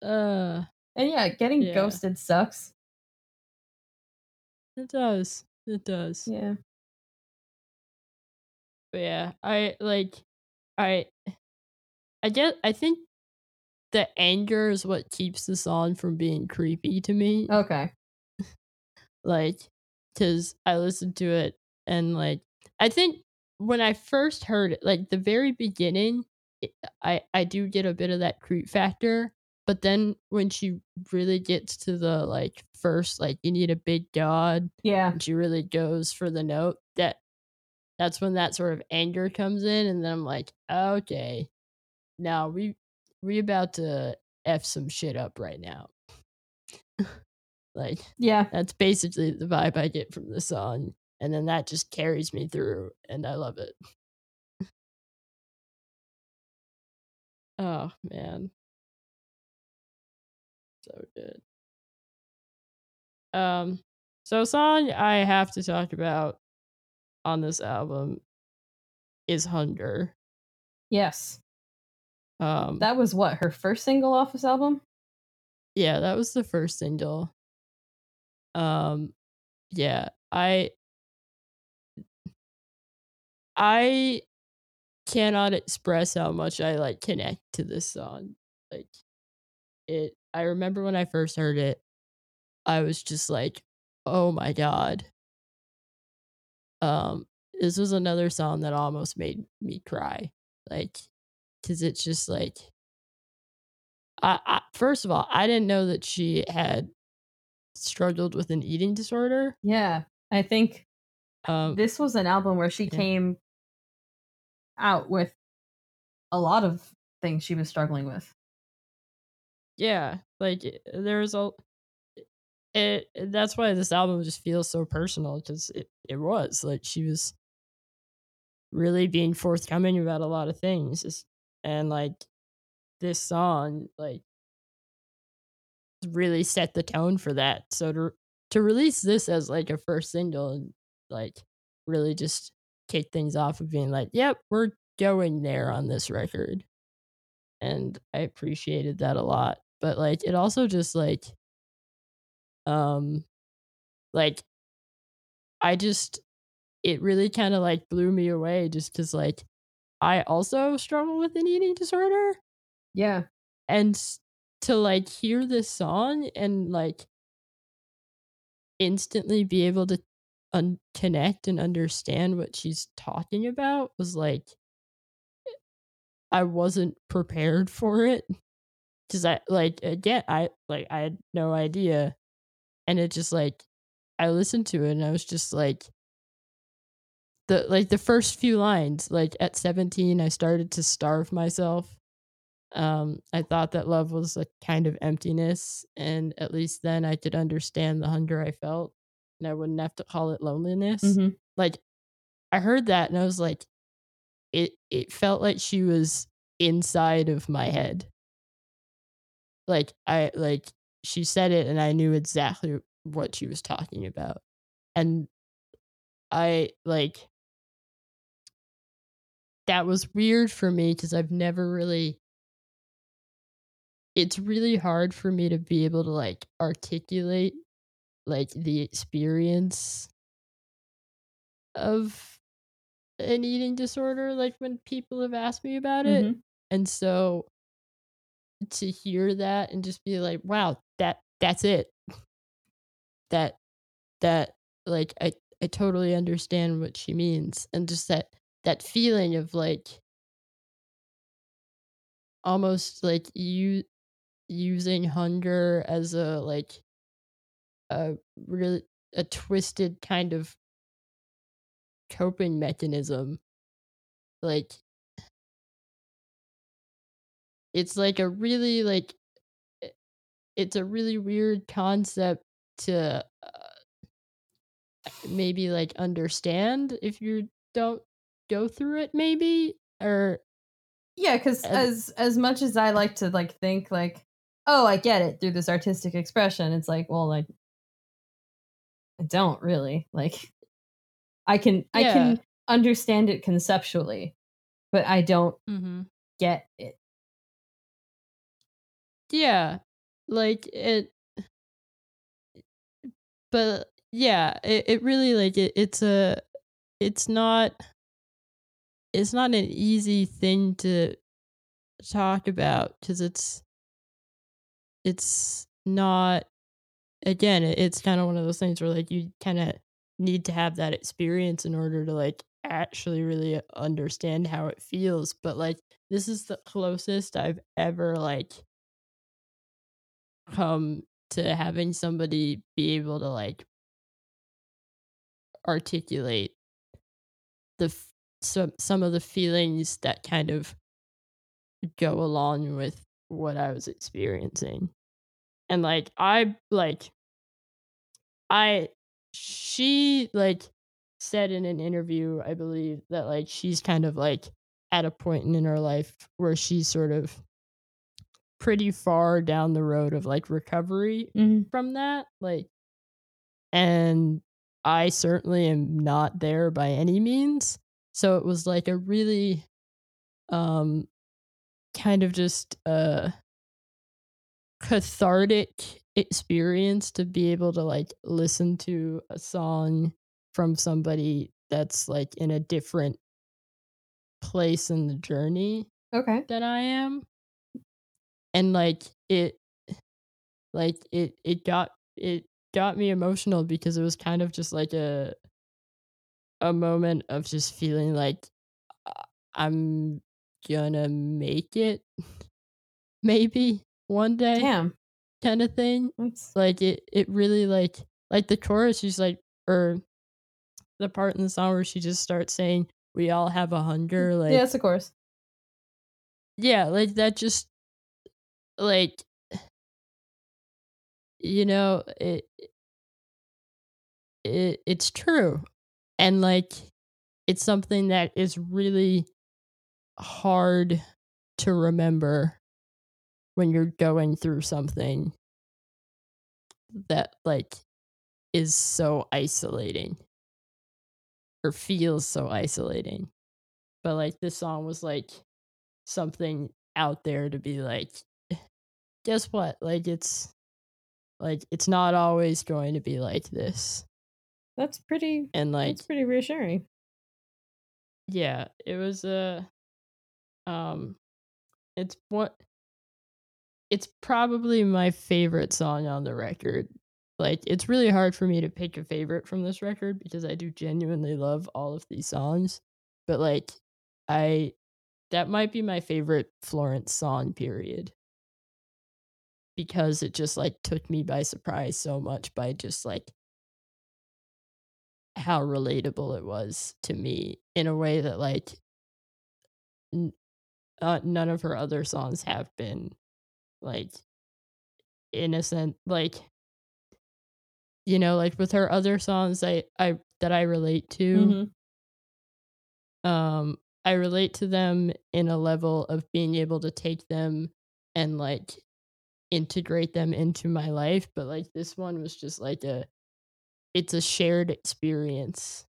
Uh yeah, getting Yeah. ghosted sucks. it does. It does. Yeah. But yeah, I like I I get I think the anger is what keeps the song from being creepy to me. Okay. like because i listened to it and like i think when i first heard it like the very beginning it, i i do get a bit of that creep factor but then when she really gets to the like first like you need a big god Yeah. and she really goes for the note that that's when that sort of anger comes in and then i'm like okay now we we about to f some shit up right now like Yeah. that's basically the vibe I get from the song. And then that just carries me through, and I love it. oh, man. So good. Um, so a song I have to talk about on this album is Hunger. Yes. Um, That was what her first single off this album. yeah, that was the first single. Um yeah, I I cannot express how much I like connect to this song. Like it I remember when I first heard it, I was just like, "Oh my god." Um this was another song that almost made me cry. Like cuz it's just like I, I first of all, I didn't know that she had struggled with an eating disorder. Yeah, I think Um this was an album where she yeah. came out with a lot of things she was struggling with. Yeah, like eh, there's a it that's why this album just feels so personal cuz it it was like she was really being forthcoming about a lot of things It's- and like this song like really set the tone for that. So to to release this as like a first single and like really just kick things off of being like, "Yep, we're going there on this record." And I appreciated that a lot. But like it also just like um like I just it really kind of like blew me away just cuz like I also struggle with an eating disorder. Yeah. and to like hear this song and like instantly be able to un- connect and understand what she's talking about was like eh, I wasn't prepared for it. Because I like again I like I had no idea. And it just like I listened to it and I was just like the like the first few lines like at 17 I started to starve myself. Um I thought that love was a kind of emptiness and at least then I could understand the hunger I felt and I wouldn't have to call it loneliness. Mhm. like I heard that and I was like it it felt like she was inside of my head. Like I like she said it and I knew exactly what she was talking about. And I like that was weird for me because I've never really it's really hard for me to be able to like articulate like the experience of an eating disorder like when people have asked me about it Mhm. and so to hear that and just be like wow that that's it that that like i i totally understand what she means and just that that feeling of like almost like you using hunger as a like a really a twisted kind of coping mechanism like it's like a really like it's a really weird concept to uh, maybe like understand if you don't go through it maybe or Yeah, because And- as as much as I like to like think like, oh, I get it through this artistic expression, it's like, well, like, I don't really like. I can I can understand it conceptually, but I don't mm-hmm. get it. Yeah. Like it but yeah, it, it really like it, it's a it's not it's not an easy thing to talk about cuz it's it's not again, it's kind of one of those things where like you kind of need to have that experience in order to like actually really understand how it feels, but like this is the closest I've ever like come to having somebody be able to like articulate the some some of the feelings that kind of go along with what I was experiencing. And like I like I she like said in an interview, I believe that like she's kind of like at a point in her life where she's sort of pretty far down the road of like recovery Mhm. from that like and i certainly am not there by any means so it was like a really um kind of just uh cathartic experience to be able to like listen to a song from somebody that's like in a different place in the journey Okay. than I am. And like it like it it got it got me emotional because it was kind of just like a a moment of just feeling like uh, I'm gonna make it maybe one day Damn. kind of thing. That's Like it it really like like the chorus she's like or the part in the song where she just starts saying we all have a hunger like yes, of course. yeah like that just like you know it it it's true and like it's something that is really hard to remember when you're going through something that like is so isolating or feels so isolating. But like this song was like something out there to be like guess what? Like it's like it's not always going to be like this That's pretty. and like That's pretty reassuring. yeah it was a um it's what it's probably my favorite song on the record like it's really hard for me to pick a favorite from this record because i do genuinely love all of these songs but like i that might be my favorite florence song period because it just like took me by surprise so much by just like how relatable it was to me in a way that like n- uh, none of her other songs have been like innocent like you know like with her other songs i i that i relate to Mhm. um i relate to them in a level of being able to take them and like integrate them into my life but like this one was just like a it's a shared experience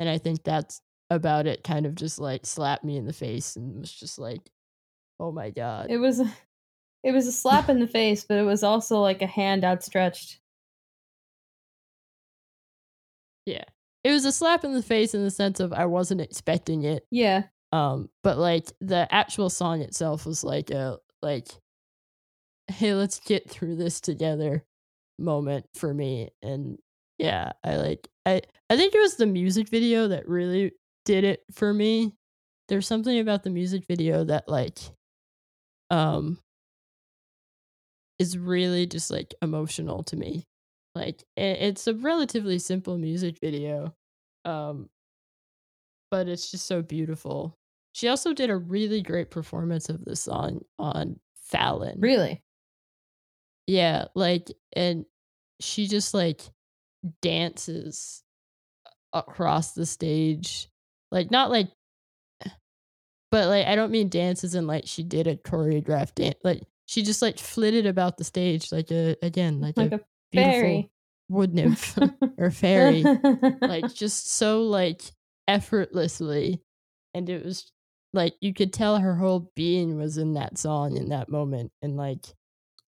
and i think that's about it kind of just like slapped me in the face and was just like oh my god It was. a- It was a slap in the face, but it was also like a hand outstretched. yeah it was a slap in the face in the sense of i wasn't expecting it Yeah. um but like the actual song itself was like a like hey let's get through this together moment for me and yeah i like i i think it was the music video that really did it for me. There's something about the music video that like um is really just like emotional to me. Like it's a relatively simple music video um but it's just so beautiful. She also did a really great performance of this song on fallon. Really. Yeah like and she just like dances across the stage like not like but like i don't mean dances and like she did a choreographed dance like she just like flitted about the stage like a again like, Like a, a fairy. wood nymph or fairy like just so like effortlessly and it was like you could tell her whole being was in that song in that moment and like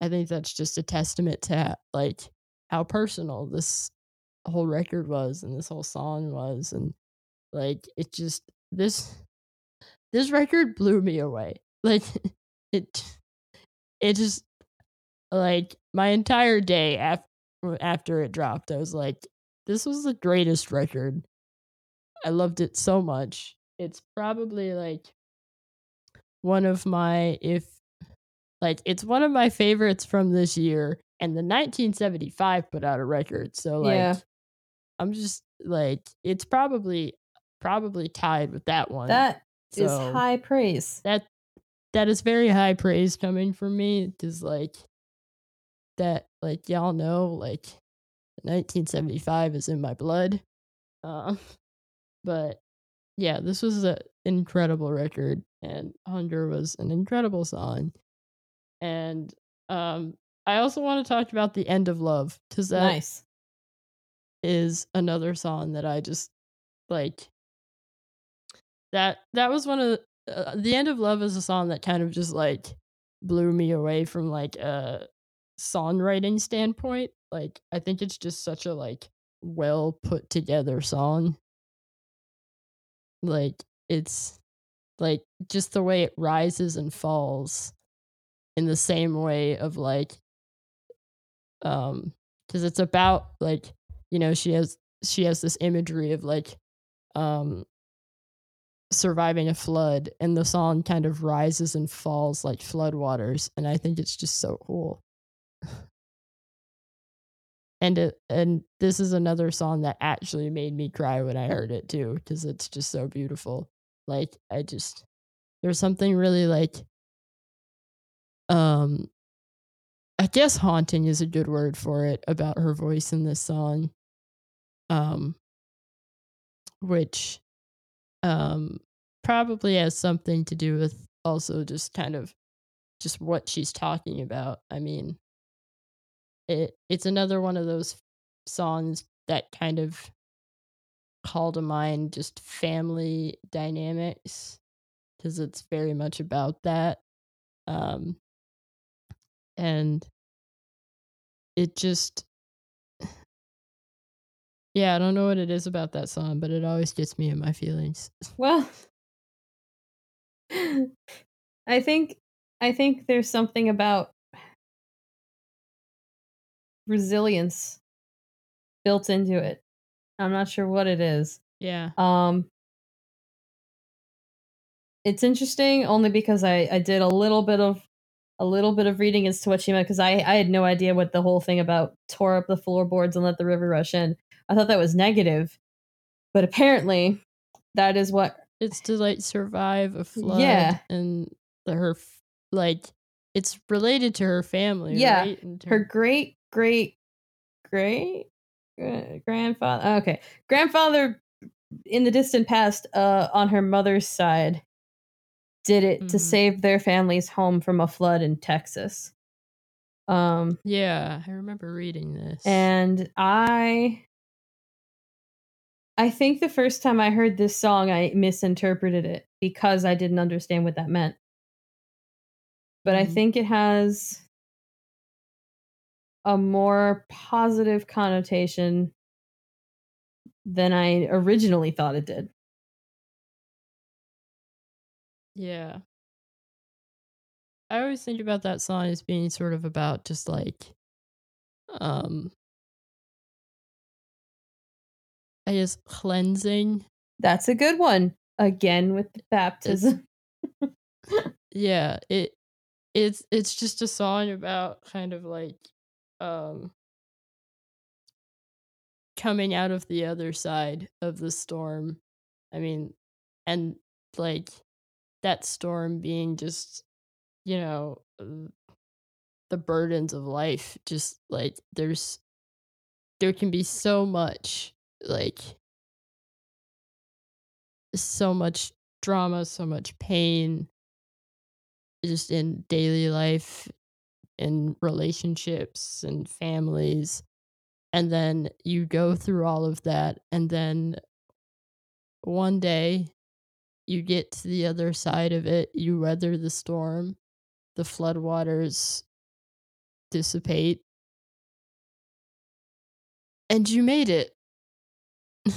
i think that's just a testament to like how personal this whole record was and this whole song was and like it just this this record blew me away. Like it it just like my entire day after after it dropped i was like this was the greatest record. I loved it so much. It's probably like one of my if like it's one of my favorites from this year and the 1975 put out a record so like Yeah. i'm just like it's probably probably tied with that one That is So- high praise. that that is very high praise coming from me because like that like y'all know like 1975 is in my blood um but yeah this was an incredible record and hunger was an incredible song and um i also want to talk about the end of love because that is nice. another song that i just like that that was one of the, uh, the end of love is a song that kind of just like blew me away from like a songwriting standpoint, like I think it's just such a like well put together song. Like it's like just the way it rises and falls in the same way of like um because it's about like you know she has she has this imagery of like um surviving a flood and the song kind of rises and falls like floodwaters and i think it's just so cool. And it and this is another song that actually made me cry when i heard it too because it's just so beautiful. Like i just there's something really like um i guess haunting is a good word for it about her voice in this song. Um which um probably has something to do with also just kind of just what she's talking about. I mean it it's another one of those songs that kind of call to mind just family dynamics because it's very much about that. Um and it just yeah i don't know what it is about that song but it always gets me in my feelings Well, I think I think there's something about resilience built into it. I'm not sure what it is. yeah Um it's interesting only because I I did a little bit of a little bit of reading as to what she meant because I I had no idea what the whole thing about tore up the floorboards and let the river rush in. I thought that was negative, but apparently that is what it's to like survive a flood Yeah. and the, her like it's related to her family Yeah, right her great great great grandfather okay grandfather in the distant past uh on her mother's side did it to Mhm. save their family's home from a flood in Texas um yeah i remember reading this and i i think the first time i heard this song i misinterpreted it because i didn't understand what that meant but i Mhm. think it has a more positive connotation than i originally thought it did yeah. I always think about that song as being sort of about just like um i guess cleansing. That's a good one. Again with the baptism. Yeah it it's it's just a song about kind of like um coming out of the other side of the storm. I mean and like that storm being just you know uh, the burdens of life just like there's there can be so much like so much drama so much pain just in daily life in relationships and families and then you go through all of that and then one day you get to the other side of it you weather the storm the floodwaters dissipate. And you made it.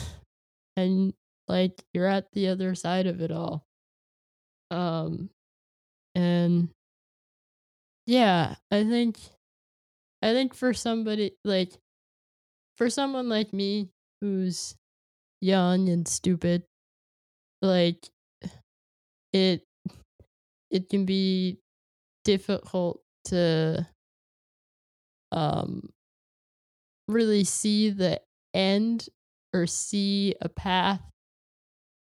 And like you're at the other side of it all. Um and yeah i think i think for somebody like for someone like me who's young and stupid like it it can be difficult to um really see the end or see a path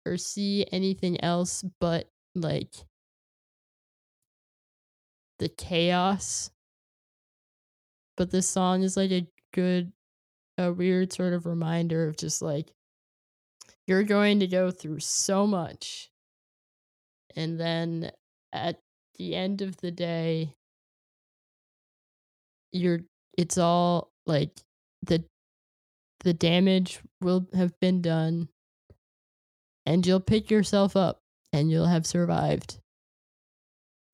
or see anything else but like the chaos. But this song is like a good a weird sort of reminder of just like you're going to go through so much and then at the end of the day you're it's all like the the damage will have been done and you'll pick yourself up and you'll have survived.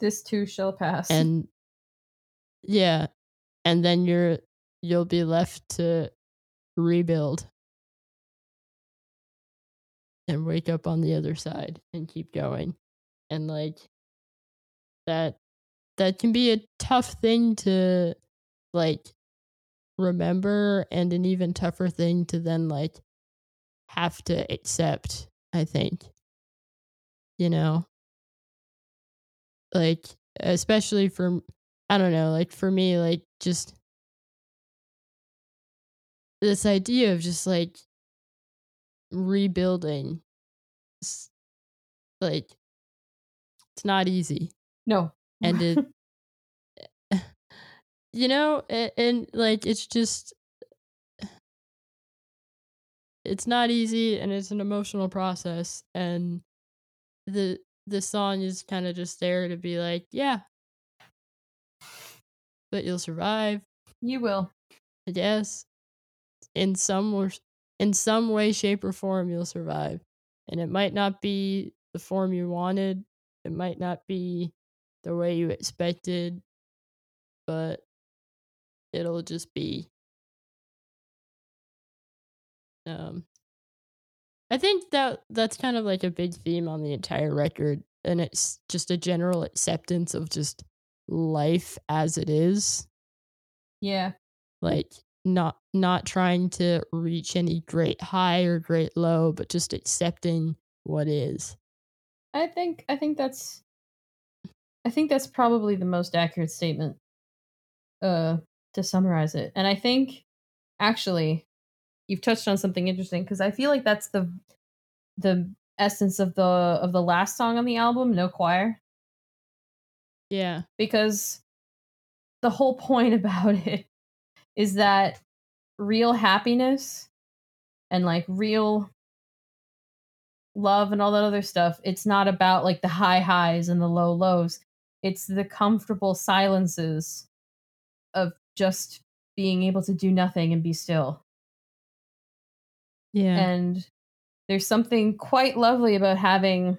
This too shall pass. And yeah and then you're you'll be left to rebuild. And wake up on the other side and keep going and like that that can be a tough thing to like remember and an even tougher thing to then like have to accept i think. You know? Like especially for i don't know like for me like just this idea of just like rebuilding like it's not easy. No. And it you know and, and, like it's just it's not easy and it's an emotional process and the the song is kind of just there to be like yeah. But you'll survive. You will. I guess. In some in some way shape or form you'll survive and it might not be the form you wanted it might not be the way you expected but it'll just be um I think that that's kind of like a big theme on the entire record and it's just a general acceptance of just life as it is. Yeah. Like not not trying to reach any great high or great low, but just accepting what is. I think I think that's I think that's probably the most accurate statement uh to summarize it. And I think actually you've touched on something interesting because I feel like that's the the essence of the of the last song on the album, No Choir. Yeah. Because the whole point about it is that real happiness and like real love and all that other stuff, it's not about like the high highs and the low lows. It's the comfortable silences of just being able to do nothing and be still. Yeah. And there's something quite lovely about having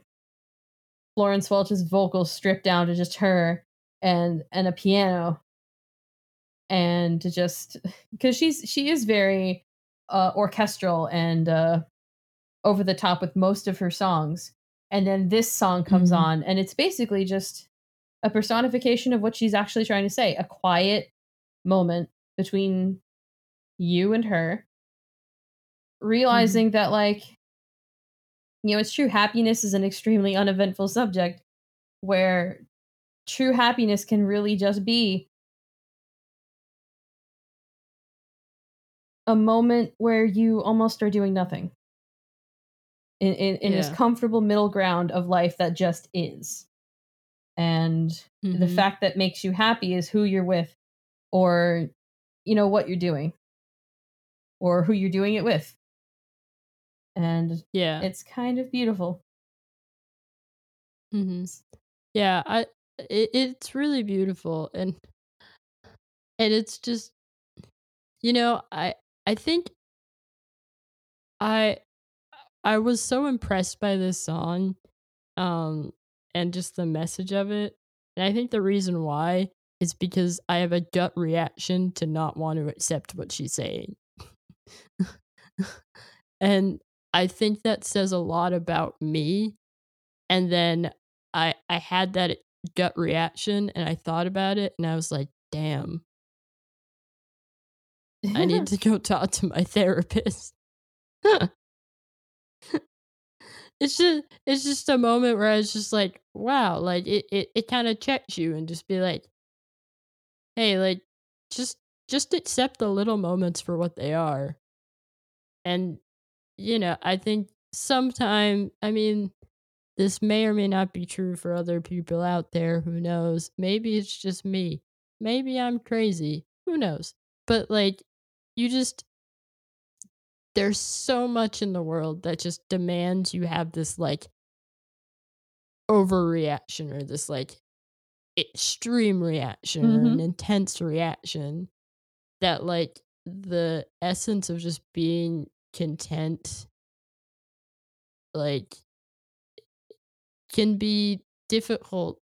Florence Welch's vocals stripped down to just her and and a piano and to just because she's she is very uh orchestral and uh over the top with most of her songs and then this song comes mm-hmm. on and it's basically just a personification of what she's actually trying to say a quiet moment between you and her realizing mm-hmm. that like you know it's true happiness is an extremely uneventful subject where true happiness can really just be a moment where you almost are doing nothing in in, in yeah. this comfortable middle ground of life that just is and mm-hmm. the fact that makes you happy is who you're with or you know what you're doing or who you're doing it with and yeah it's kind of beautiful mm-hmm. yeah i it, it's really beautiful and and it's just you know i i think i i was so impressed by this song um and just the message of it and i think the reason why is because i have a gut reaction to not want to accept what she's saying and I think that says a lot about me. And then I I had that gut reaction and I thought about it and I was like, damn. I need to go talk to my therapist. it's just it's just a moment where I was just like, wow, like it it, it kind of checks you and just be like, hey, like just just accept the little moments for what they are. And you know, I think sometime, I mean, this may or may not be true for other people out there. Who knows? Maybe it's just me. Maybe I'm crazy. Who knows? But like, you just, there's so much in the world that just demands you have this like overreaction or this like extreme reaction mm-hmm. or an mm-hmm. intense reaction that like the essence of just being content like can be difficult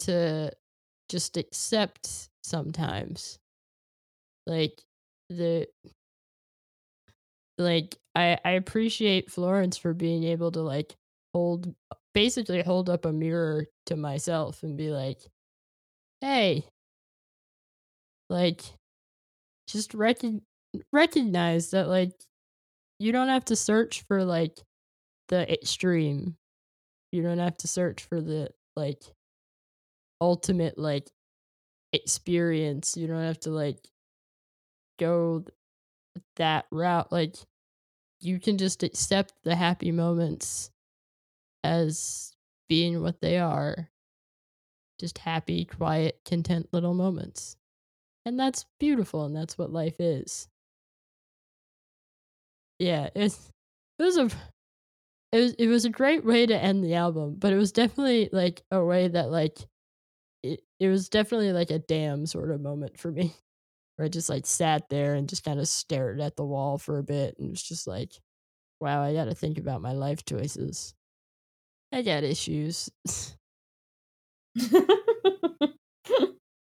to just accept sometimes like the like I I appreciate Florence for being able to like hold basically hold up a mirror to myself and be like, "Hey, like just recog- recognize that like you don't have to search for like the extreme. You don't have to search for the like ultimate like experience. You don't have to like go that route. Like you can just accept the happy moments as being what they are. Just happy, quiet, content little moments. And that's beautiful and that's what life is. Yeah, it's it was a it was it was a great way to end the album, but it was definitely like a way that like it, it was definitely like a damn sort of moment for me. Where I just like sat there and just kind of stared at the wall for a bit and was just like, wow, I gotta think about my life choices. I got issues. you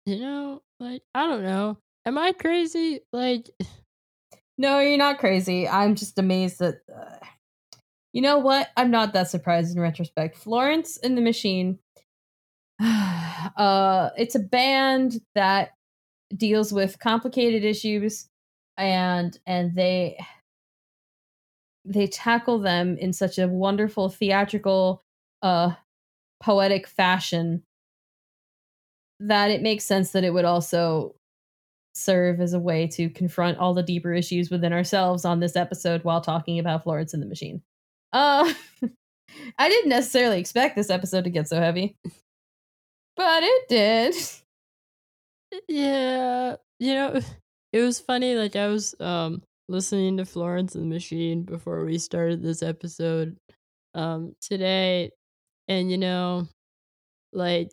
know, like I don't know. Am I crazy? Like No, you're not crazy. I'm just amazed that. Uh, you know what? I'm not that surprised in retrospect. Florence and the Machine. uh, it's a band that deals with complicated issues, and and they they tackle them in such a wonderful theatrical, uh, poetic fashion that it makes sense that it would also serve as a way to confront all the deeper issues within ourselves on this episode while talking about Florence and the Machine. Uh, I didn't necessarily expect this episode to get so heavy, but it did. Yeah, you know, it was funny. Like I was um listening to Florence and the Machine before we started this episode um today, and you know, like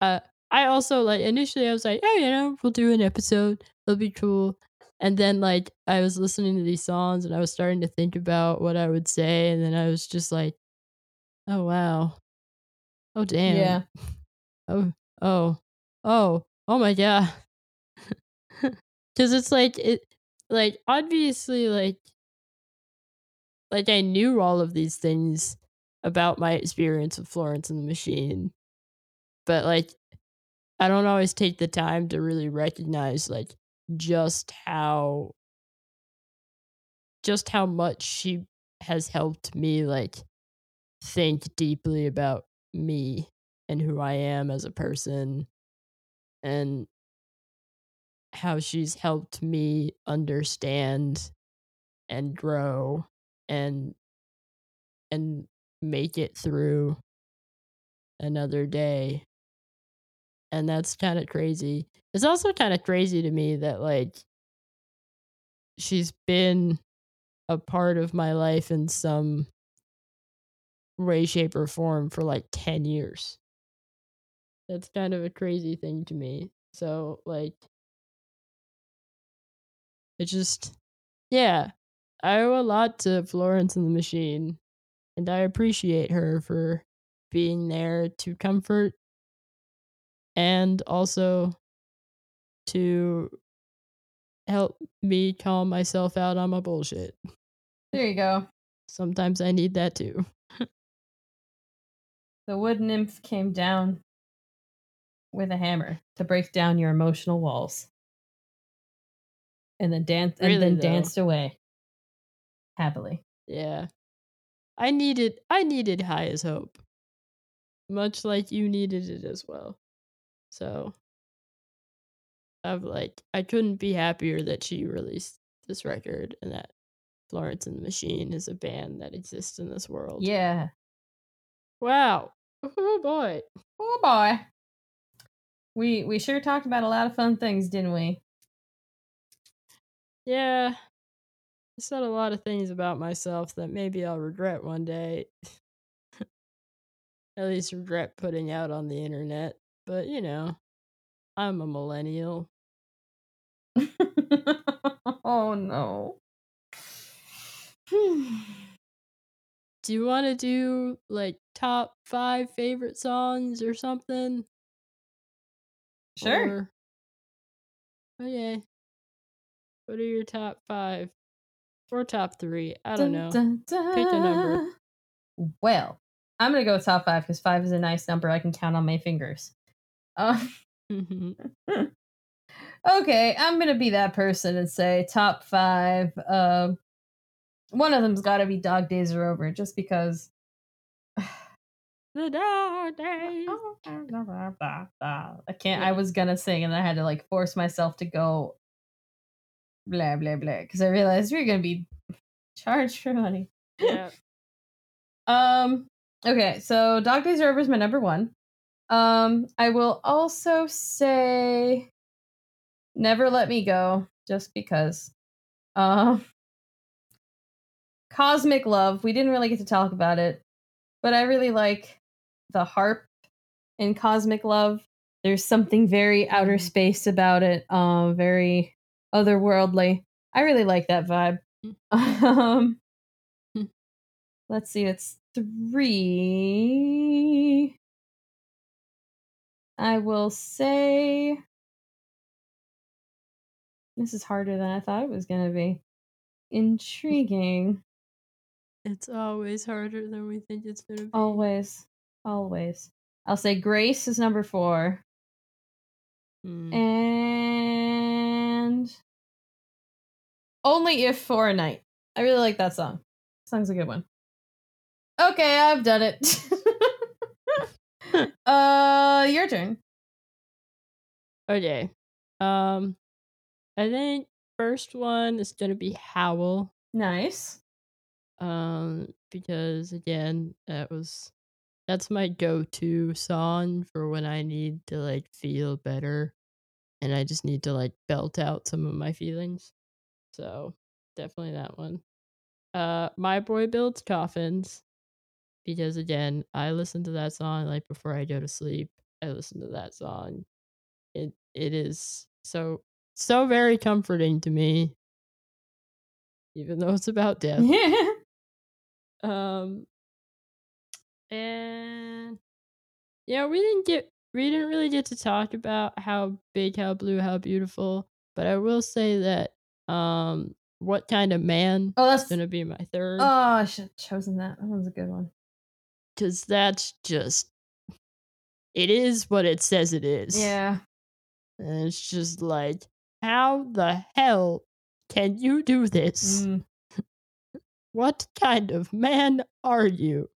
uh I also like initially I was like, oh, you know, we'll do an episode. It'll be cool. And then like I was listening to these songs and I was starting to think about what I would say, and then I was just like, oh wow, oh damn, Yeah. oh oh oh oh my god, because it's like it like obviously like like I knew all of these things about my experience with Florence and the Machine, but like I don't always take the time to really recognize like just how just how much she has helped me like think deeply about me and who I am as a person and how she's helped me understand and grow and and make it through another day and that's kind of crazy. It's also kind of crazy to me that like she's been a part of my life in some way, shape, or form for like 10 years. That's kind of a crazy thing to me. So, like, it just, yeah, I owe a lot to Florence and the Machine, and I appreciate her for being there to comfort and also to help me calm myself out on my bullshit. There you go. Sometimes I need that too. The wood nymph came down with a hammer to break down your emotional walls. And then danced and then though. danced away. Happily. Yeah. I needed I needed high as hope. Much like you needed it as well. So I'm like I couldn't be happier that she released this record and that Florence and the Machine is a band that exists in this world. Yeah. Wow. Oh boy. Oh boy. We we sure talked about a lot of fun things, didn't we? Yeah. I said a lot of things about myself that maybe I'll regret one day. At least regret putting out on the internet. But, you know, I'm a millennial. oh no. Do you want to do like top five favorite songs or something? Sure. Or... Okay. What are your top five or top three? I don't know. Pick a number. Well, I'm gonna go with top five because five is a nice number I can count on my fingers. Uh, Mhm. okay, I'm gonna be that person and say top five. Um, one of them's got to be Dog Days Are Over, just because. The dog days. I can't. I was gonna sing, and I had to like force myself to go. Blah blah blah, because I realized we are gonna be charged for money. Yeah. Um. Okay, so Dog Days Are Over is my number one. Um, I will also say Never Let Me Go, just because. Um, Cosmic Love. We didn't really get to talk about it, but I really like the harp in Cosmic Love. There's something very outer Mhm. space about it. Um, very otherworldly. I really like that vibe. Um, Hmm. let's see, it's three. I will say this is harder than I thought it was going to be. Intriguing. It's always harder than we think it's gonna be. Always. Always. I'll say Grace is number four. Mm. And Only If for a Night. I really like that song. Song's a good one. Okay, I've done it. uh your turn. Okay. Um, I think first one is gonna be Howl. Nice. Um, because again, that was that's my go-to song for when I need to like feel better, and I just need to like belt out some of my feelings. So definitely that one. Uh, my boy builds coffins because again, I listen to that song like before I go to sleep. I listen to that song. It it is so so very comforting to me, even though it's about death. Um, and yeah, we didn't get we didn't really get to talk about how big, how blue, how beautiful. But I will say that um, what kind of man oh, that's gonna be my third Oh, I should have chosen that. That one's a good one. because that's just it is what it says it is. Yeah. and it's just like how the hell can you do this? Mm. What kind of man are you?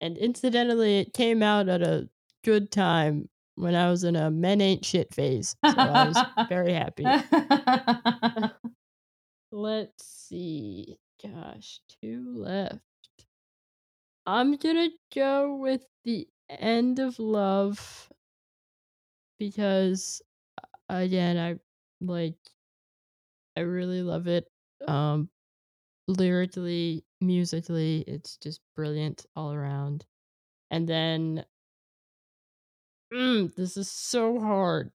And incidentally, it came out at a good time when I was in a men ain't shit phase. So I was very happy. Let's see. Gosh, two left. I'm gonna go with the end of love because uh, again, I like I really love it. Um lyrically, musically, it's just brilliant all around. And then mm, this is so hard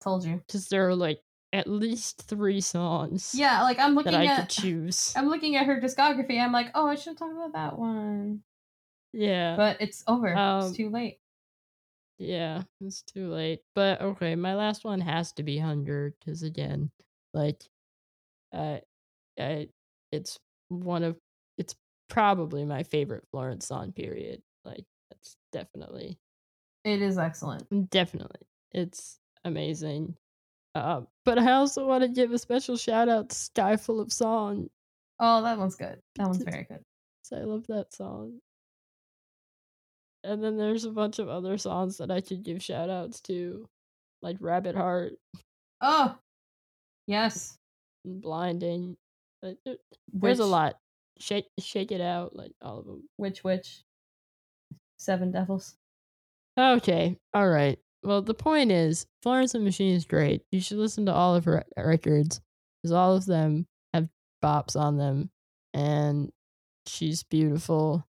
Told you. because there are like at least three songs Yeah, like I'm looking that I at could choose. I'm looking at her discography. I'm like, oh, I should talk about that one, Yeah. but it's over. Um, it's too late. Yeah, it's too late. But okay, my last one has to be hunger because again, like, uh, I, it's one of it's probably my favorite Florence song. Period. Like that's definitely, It is excellent. definitely, it's amazing. Uh, but I also want to give a special shout out to "Sky Full of Song." Oh, that one's good. That one's very good. I love that song. And then there's a bunch of other songs that I could give shout outs to, like Rabbit Heart. Oh, yes. blinding. Like, there- there's a lot. Shake shake it out, like all of them. Which which? Seven Devils. Okay, all right. Well, the point is, Florence and Machine is great. You should listen to all of her records because all of them have bops on them, and she's beautiful.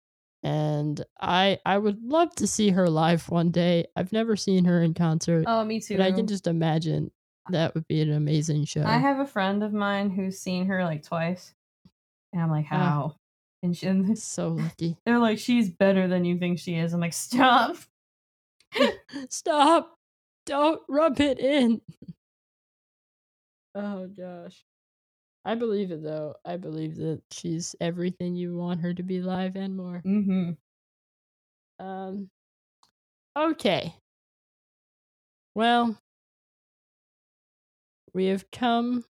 And I I would love to see her live one day. I've never seen her in concert, Oh, me too. but I can just imagine that would be an amazing show. I have a friend of mine who's seen her like twice, and I'm like, how? And, she, and so lucky. they're like, she's better than you think she is. I'm like, stop. Stop! Don't rub it in. Oh gosh. I believe it though. I believe that she's everything you want her to be live and more. Mm-hmm. Um Okay. Well, we have come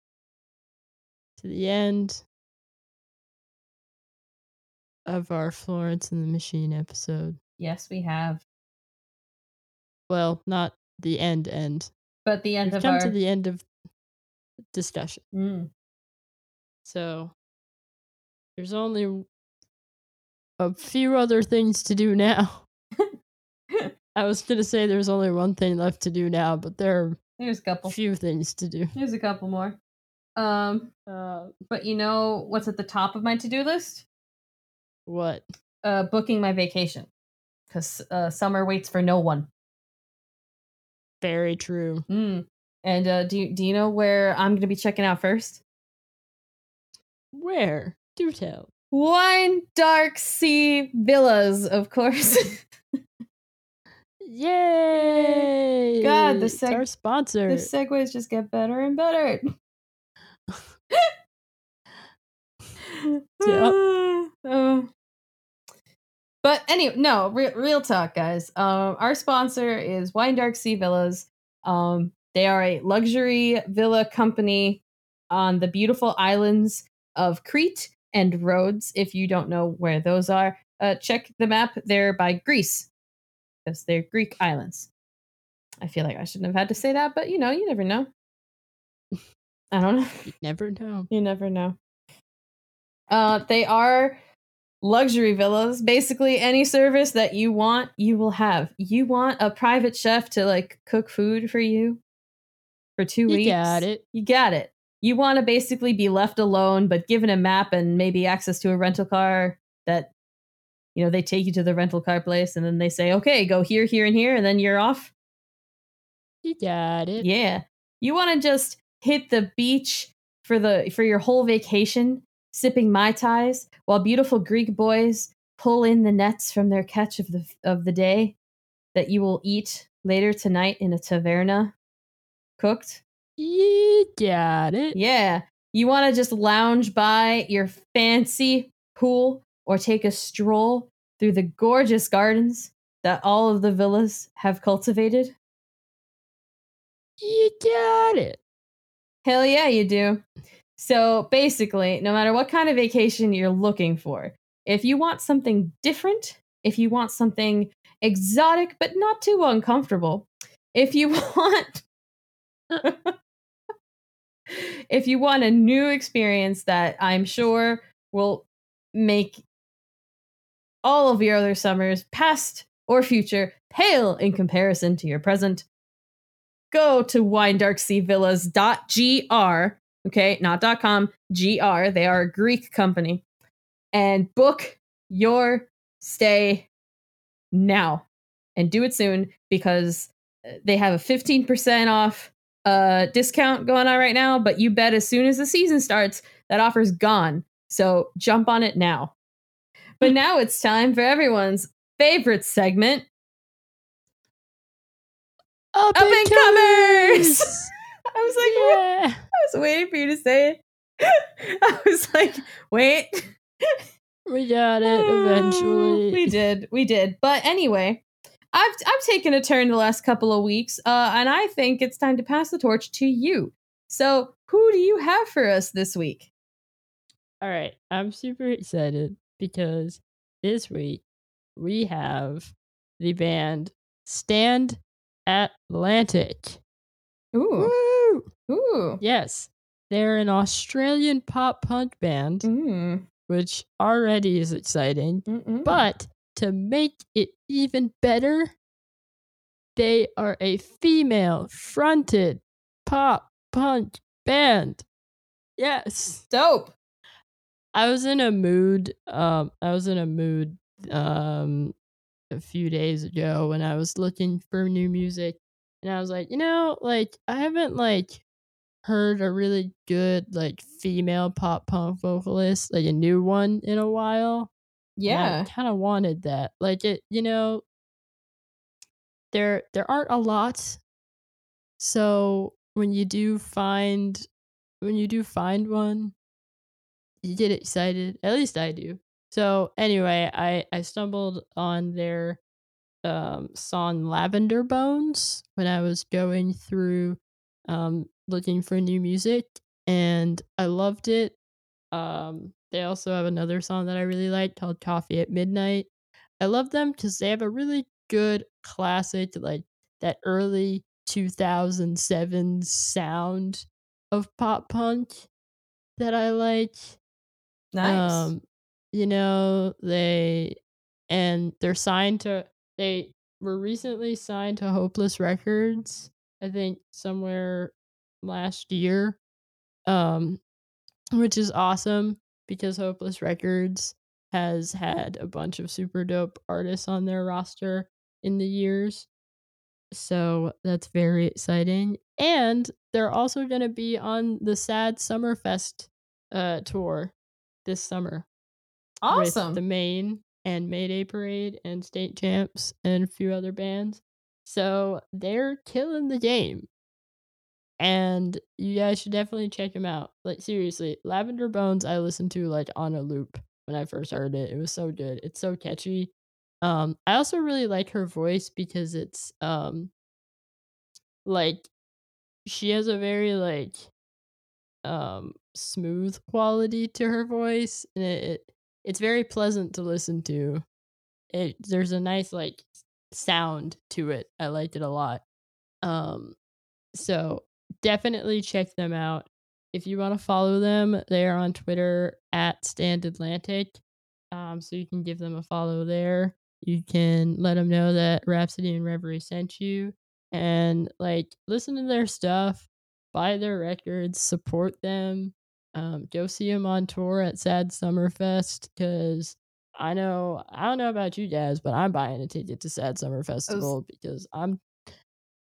to the end of our Florence and the Machine episode. Yes, we have. Well, not the end end. But the end We've of come our to the end of discussion. Mm. So there's only a few other things to do now. I was gonna say there's only one thing left to do now, but there are There's a couple. few things to do. There's a couple more. Um, Uh, but you know what's at the top of my to-do list? what? Uh, booking my vacation. Because uh, summer waits for no one. Very true. Mm. And uh, do you, do you know where I'm going to be checking out first? Where? Do tell. Wine Dark Sea Villas, of course. Yay! God, the seg- our sponsor. the segues just get better and better. Oh. But anyway, no, re- real talk, guys. Um, our sponsor is Wine Dark Sea Villas. Um, they are a luxury villa company on the beautiful islands of Crete and Rhodes. If you don't know where those are, uh, check the map. They're by Greece because they're Greek islands. I feel like I shouldn't have had to say that, but you know, you never know. I don't know. you never know. You never know. Uh, they are luxury villas. Basically, any service that you want, you will have. You want a private chef to like cook food for you for two You weeks. You got it. You got it. You want to basically be left alone, but given a map and maybe access to a rental car that, you know, they take you to the rental car place and then they say, okay, go here, here, and here, and then you're off. You got it. Yeah. You want to just hit the beach for the for your whole vacation, sipping mai tais while beautiful Greek boys pull in the nets from their catch of the of the day that you will eat later tonight in a taverna cooked. You got it. Yeah. You want to just lounge by your fancy pool or take a stroll through the gorgeous gardens that all of the villas have cultivated? You got it. Hell yeah, you do. So basically, no matter what kind of vacation you're looking for, if you want something different, if you want something exotic but not too uncomfortable, if you want if you want a new experience that I'm sure will make all of your other summers, past or future, pale in comparison to your present, go to winedarkseavillas.gr, okay, not .com, gr. They are a Greek company, and book your stay now, and do it soon because uh, they have a fifteen percent off uh discount going on right now. But you bet as soon as the season starts, that offer's gone. So jump on it now. But now it's time for everyone's favorite segment, Up, Up and Comers! I was like, what? I was waiting for you to say it. I was like, wait. We got it eventually. we did. We did. But anyway, I've I've taken a turn the last couple of weeks, uh, and I think it's time to pass the torch to you. So, who do you have for us this week? All right. I'm super excited because this week we have the band Stand Atlantic. Ooh, Woo! ooh, Yes. They're an Australian pop punk band, mm, which already is exciting. mm-mm. But to make it even better, they are a female fronted pop punk band. Yes. dope. I was in a mood. Um, I was in a mood um a few days ago when I was looking for new music, and I was like, you know, like I haven't like heard a really good like female pop punk vocalist, like a new one in a while. Yeah. I kind of wanted that. Like it, you know, there there aren't a lot. So when you do find when you do find one, you get excited. At least I do. So anyway, I I stumbled on their um, song Lavender Bones when I was going through um, looking for new music, and I loved it. Um, they also have another song that I really like called Coffee at Midnight. I love them because they have a really good classic, like that early 2007 sound of pop punk that I like. Nice. Um, you know, they and they're signed to they were recently signed to Hopeless Records, I think somewhere last year. Um which is awesome because Hopeless Records has had a bunch of super dope artists on their roster in the years. So that's very exciting. And they're also going to be on the Sad Summerfest uh, tour this summer. awesome. The Maine and Mayday Parade and State Champs and a few other bands. So they're killing the game. And you guys should definitely check them out. Like seriously, Lavender Bones I listened to like on a loop when I first heard it. It was so good. It's so catchy. Um I also really like her voice because it's um like she has a very like um smooth quality to her voice and it, it it's very pleasant to listen to. It there's a nice like sound to it. I liked it a lot. Um so definitely check them out. If you want to follow them, they are on Twitter at Stand Atlantic. Um, so you can give them a follow there. You can let them know that Rhapsody and Reverie sent you and like listen to their stuff, buy their records, support them. Um, go see him on tour at Sad Summerfest because I know I don't know about you guys, but I'm buying a ticket to Sad Summer Festival because I'm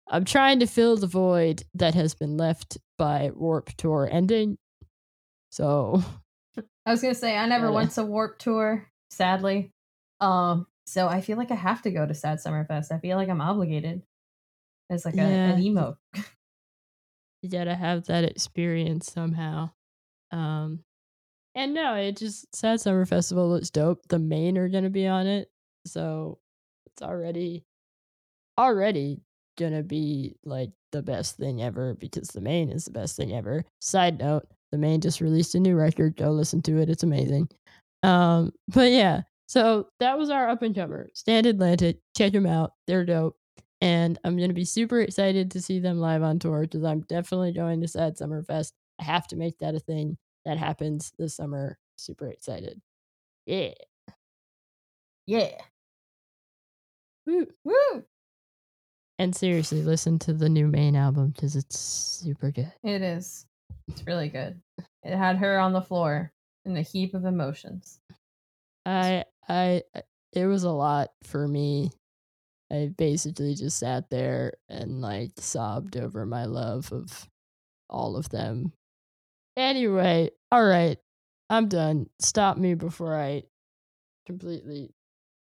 I'm trying to fill the void that has been left by Warped Tour ending. So I was gonna say I never Yeah. went to Warped Tour, sadly. Um, so I feel like I have to go to Sad Summerfest. I feel like I'm obligated as like a, Yeah. an emo. you gotta have that experience somehow. Um, and no, it just Sad Summer Festival looks dope. The Maine are gonna be on it, so it's already already gonna be like the best thing ever because the Maine is the best thing ever. Side note: the Maine just released a new record. Go listen to it; it's amazing. Um, but yeah, so that was our up and comer. Stand Atlantic, check them out; they're dope. And I'm gonna be super excited to see them live on tour because I'm definitely going to Sad Summer Fest. I have to make that a thing that happens this summer. Super excited. Yeah. Yeah. Woo. Woo! And seriously, listen to the new Maine album because it's super good. It is. It's really good. It had her on the floor in a heap of emotions. I, I, I- it was a lot for me. I basically just sat there and like sobbed over my love of all of them. Anyway, all right, I'm done. Stop me before I completely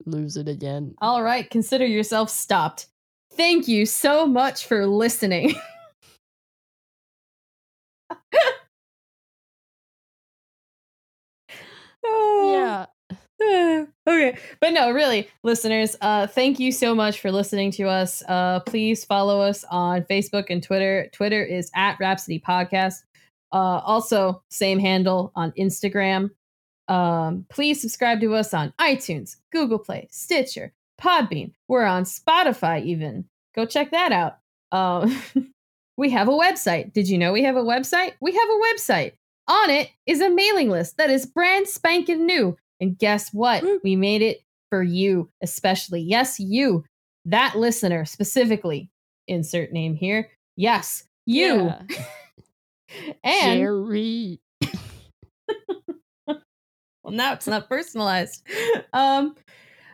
lose it again. All right, consider yourself stopped. Thank you so much for listening. Yeah. okay but no really listeners uh thank you so much for listening to us uh please follow us on facebook and twitter twitter is at rhapsody podcast uh also same handle on instagram um please subscribe to us on itunes google play stitcher podbean we're on spotify even go check that out um we have a website did you know we have a website we have a website on it is a mailing list that is brand spanking new and guess what? Woo. We made it for you, especially. Yes, you, that listener specifically. Insert name here. Yes, you. Yeah. And Jerry. well, now it's not personalized. Um,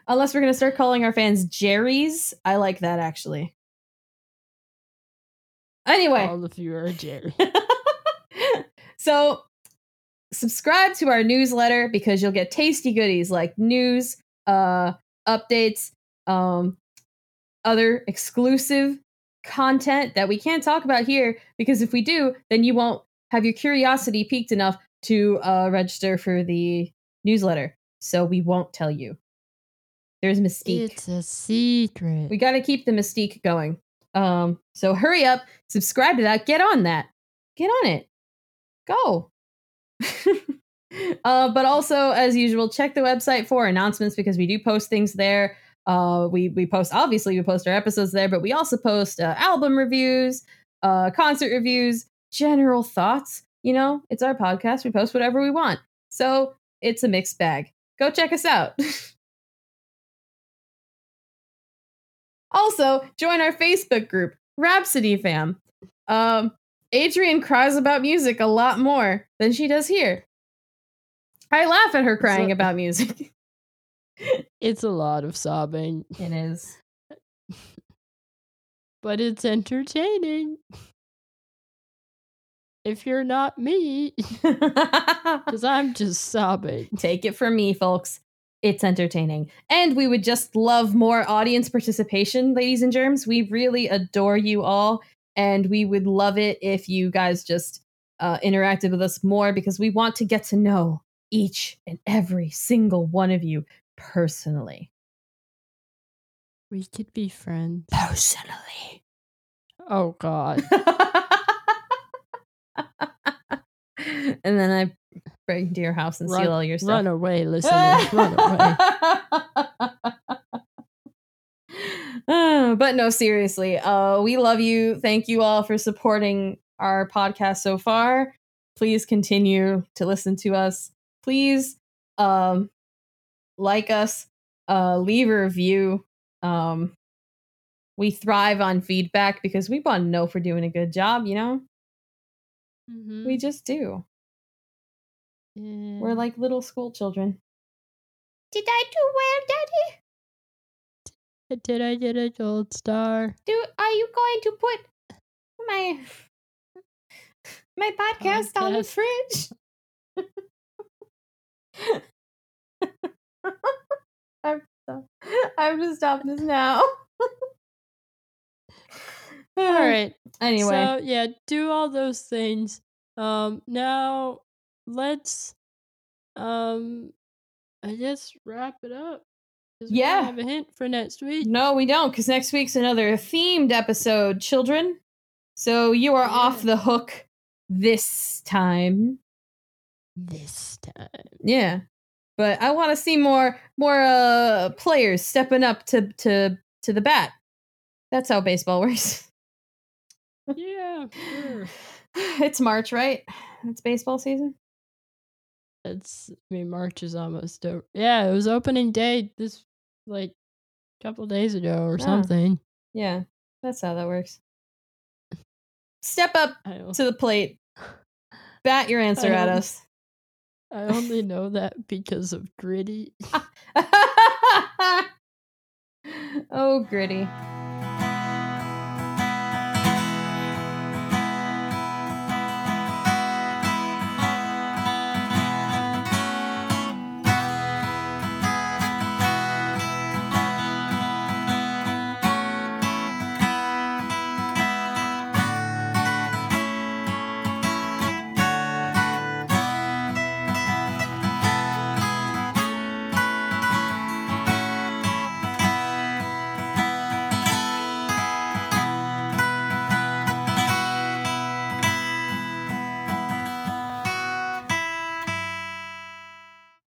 unless we're gonna start calling our fans Jerry's. I like that actually. Anyway, All of you are Jerry. so subscribe to our newsletter because you'll get tasty goodies like news uh updates um other exclusive content that we can't talk about here because if we do then you won't have your curiosity piqued enough to uh, register for the newsletter. So we won't tell you. There's mystique. It's a secret. We got to keep the mystique going. Um, so hurry up, subscribe to that, get on that, get on it, go. uh, but also, as usual, check the website for announcements because we do post things there. Uh, we we post obviously we post our episodes there, but we also post uh, album reviews, uh, concert reviews, general thoughts. You know, it's our podcast. We post whatever we want, so it's a mixed bag. Go check us out. Also, join our Facebook group, Rhapsody Fam. Um, Adrian cries about music a lot more than she does here. I laugh at her crying So- about music. It's a lot of sobbing, it is. but it's entertaining. If you're not me, because I'm just sobbing. Take it from me, folks. It's entertaining. And we would just love more audience participation, ladies and germs. We really adore you all. And we would love it if you guys just uh, interacted with us more because we want to get to know each and every single one of you personally. We could be friends. Personally. Oh God. and then I break into your house and Run- steal all your stuff. Run away, listeners. run away. But no, seriously, uh, we love you. Thank you all for supporting our podcast so far. Please continue to listen to us. Please um, like us, uh, leave a review. Um, we thrive on feedback because we want to know if we're doing a good job, you know? Mhm. We just do. Yeah. We're like little school children. Did I do well, Daddy? Did I get a gold star? Do are you going to put my my podcast on the Podcast. fridge? I'm stop. I'm to stop this now. All right. Anyway, So yeah, do all those things. Um now let's um I guess wrap it up. 'cause we don't Yeah. have a hint for next week. no, we don't, because next week's another themed episode, children. So you are off the hook this time. This time. Yeah. But I want to see more more uh players stepping up to to to the bat. That's how baseball works. Yeah, sure. it's March, right? It's baseball season. It's I mean March is almost over. Yeah, it was opening day this like a couple days ago or Oh. something. Yeah, that's how that works. Step up to the plate. Bat your answer at us. I only know that because of Gritty. oh, gritty.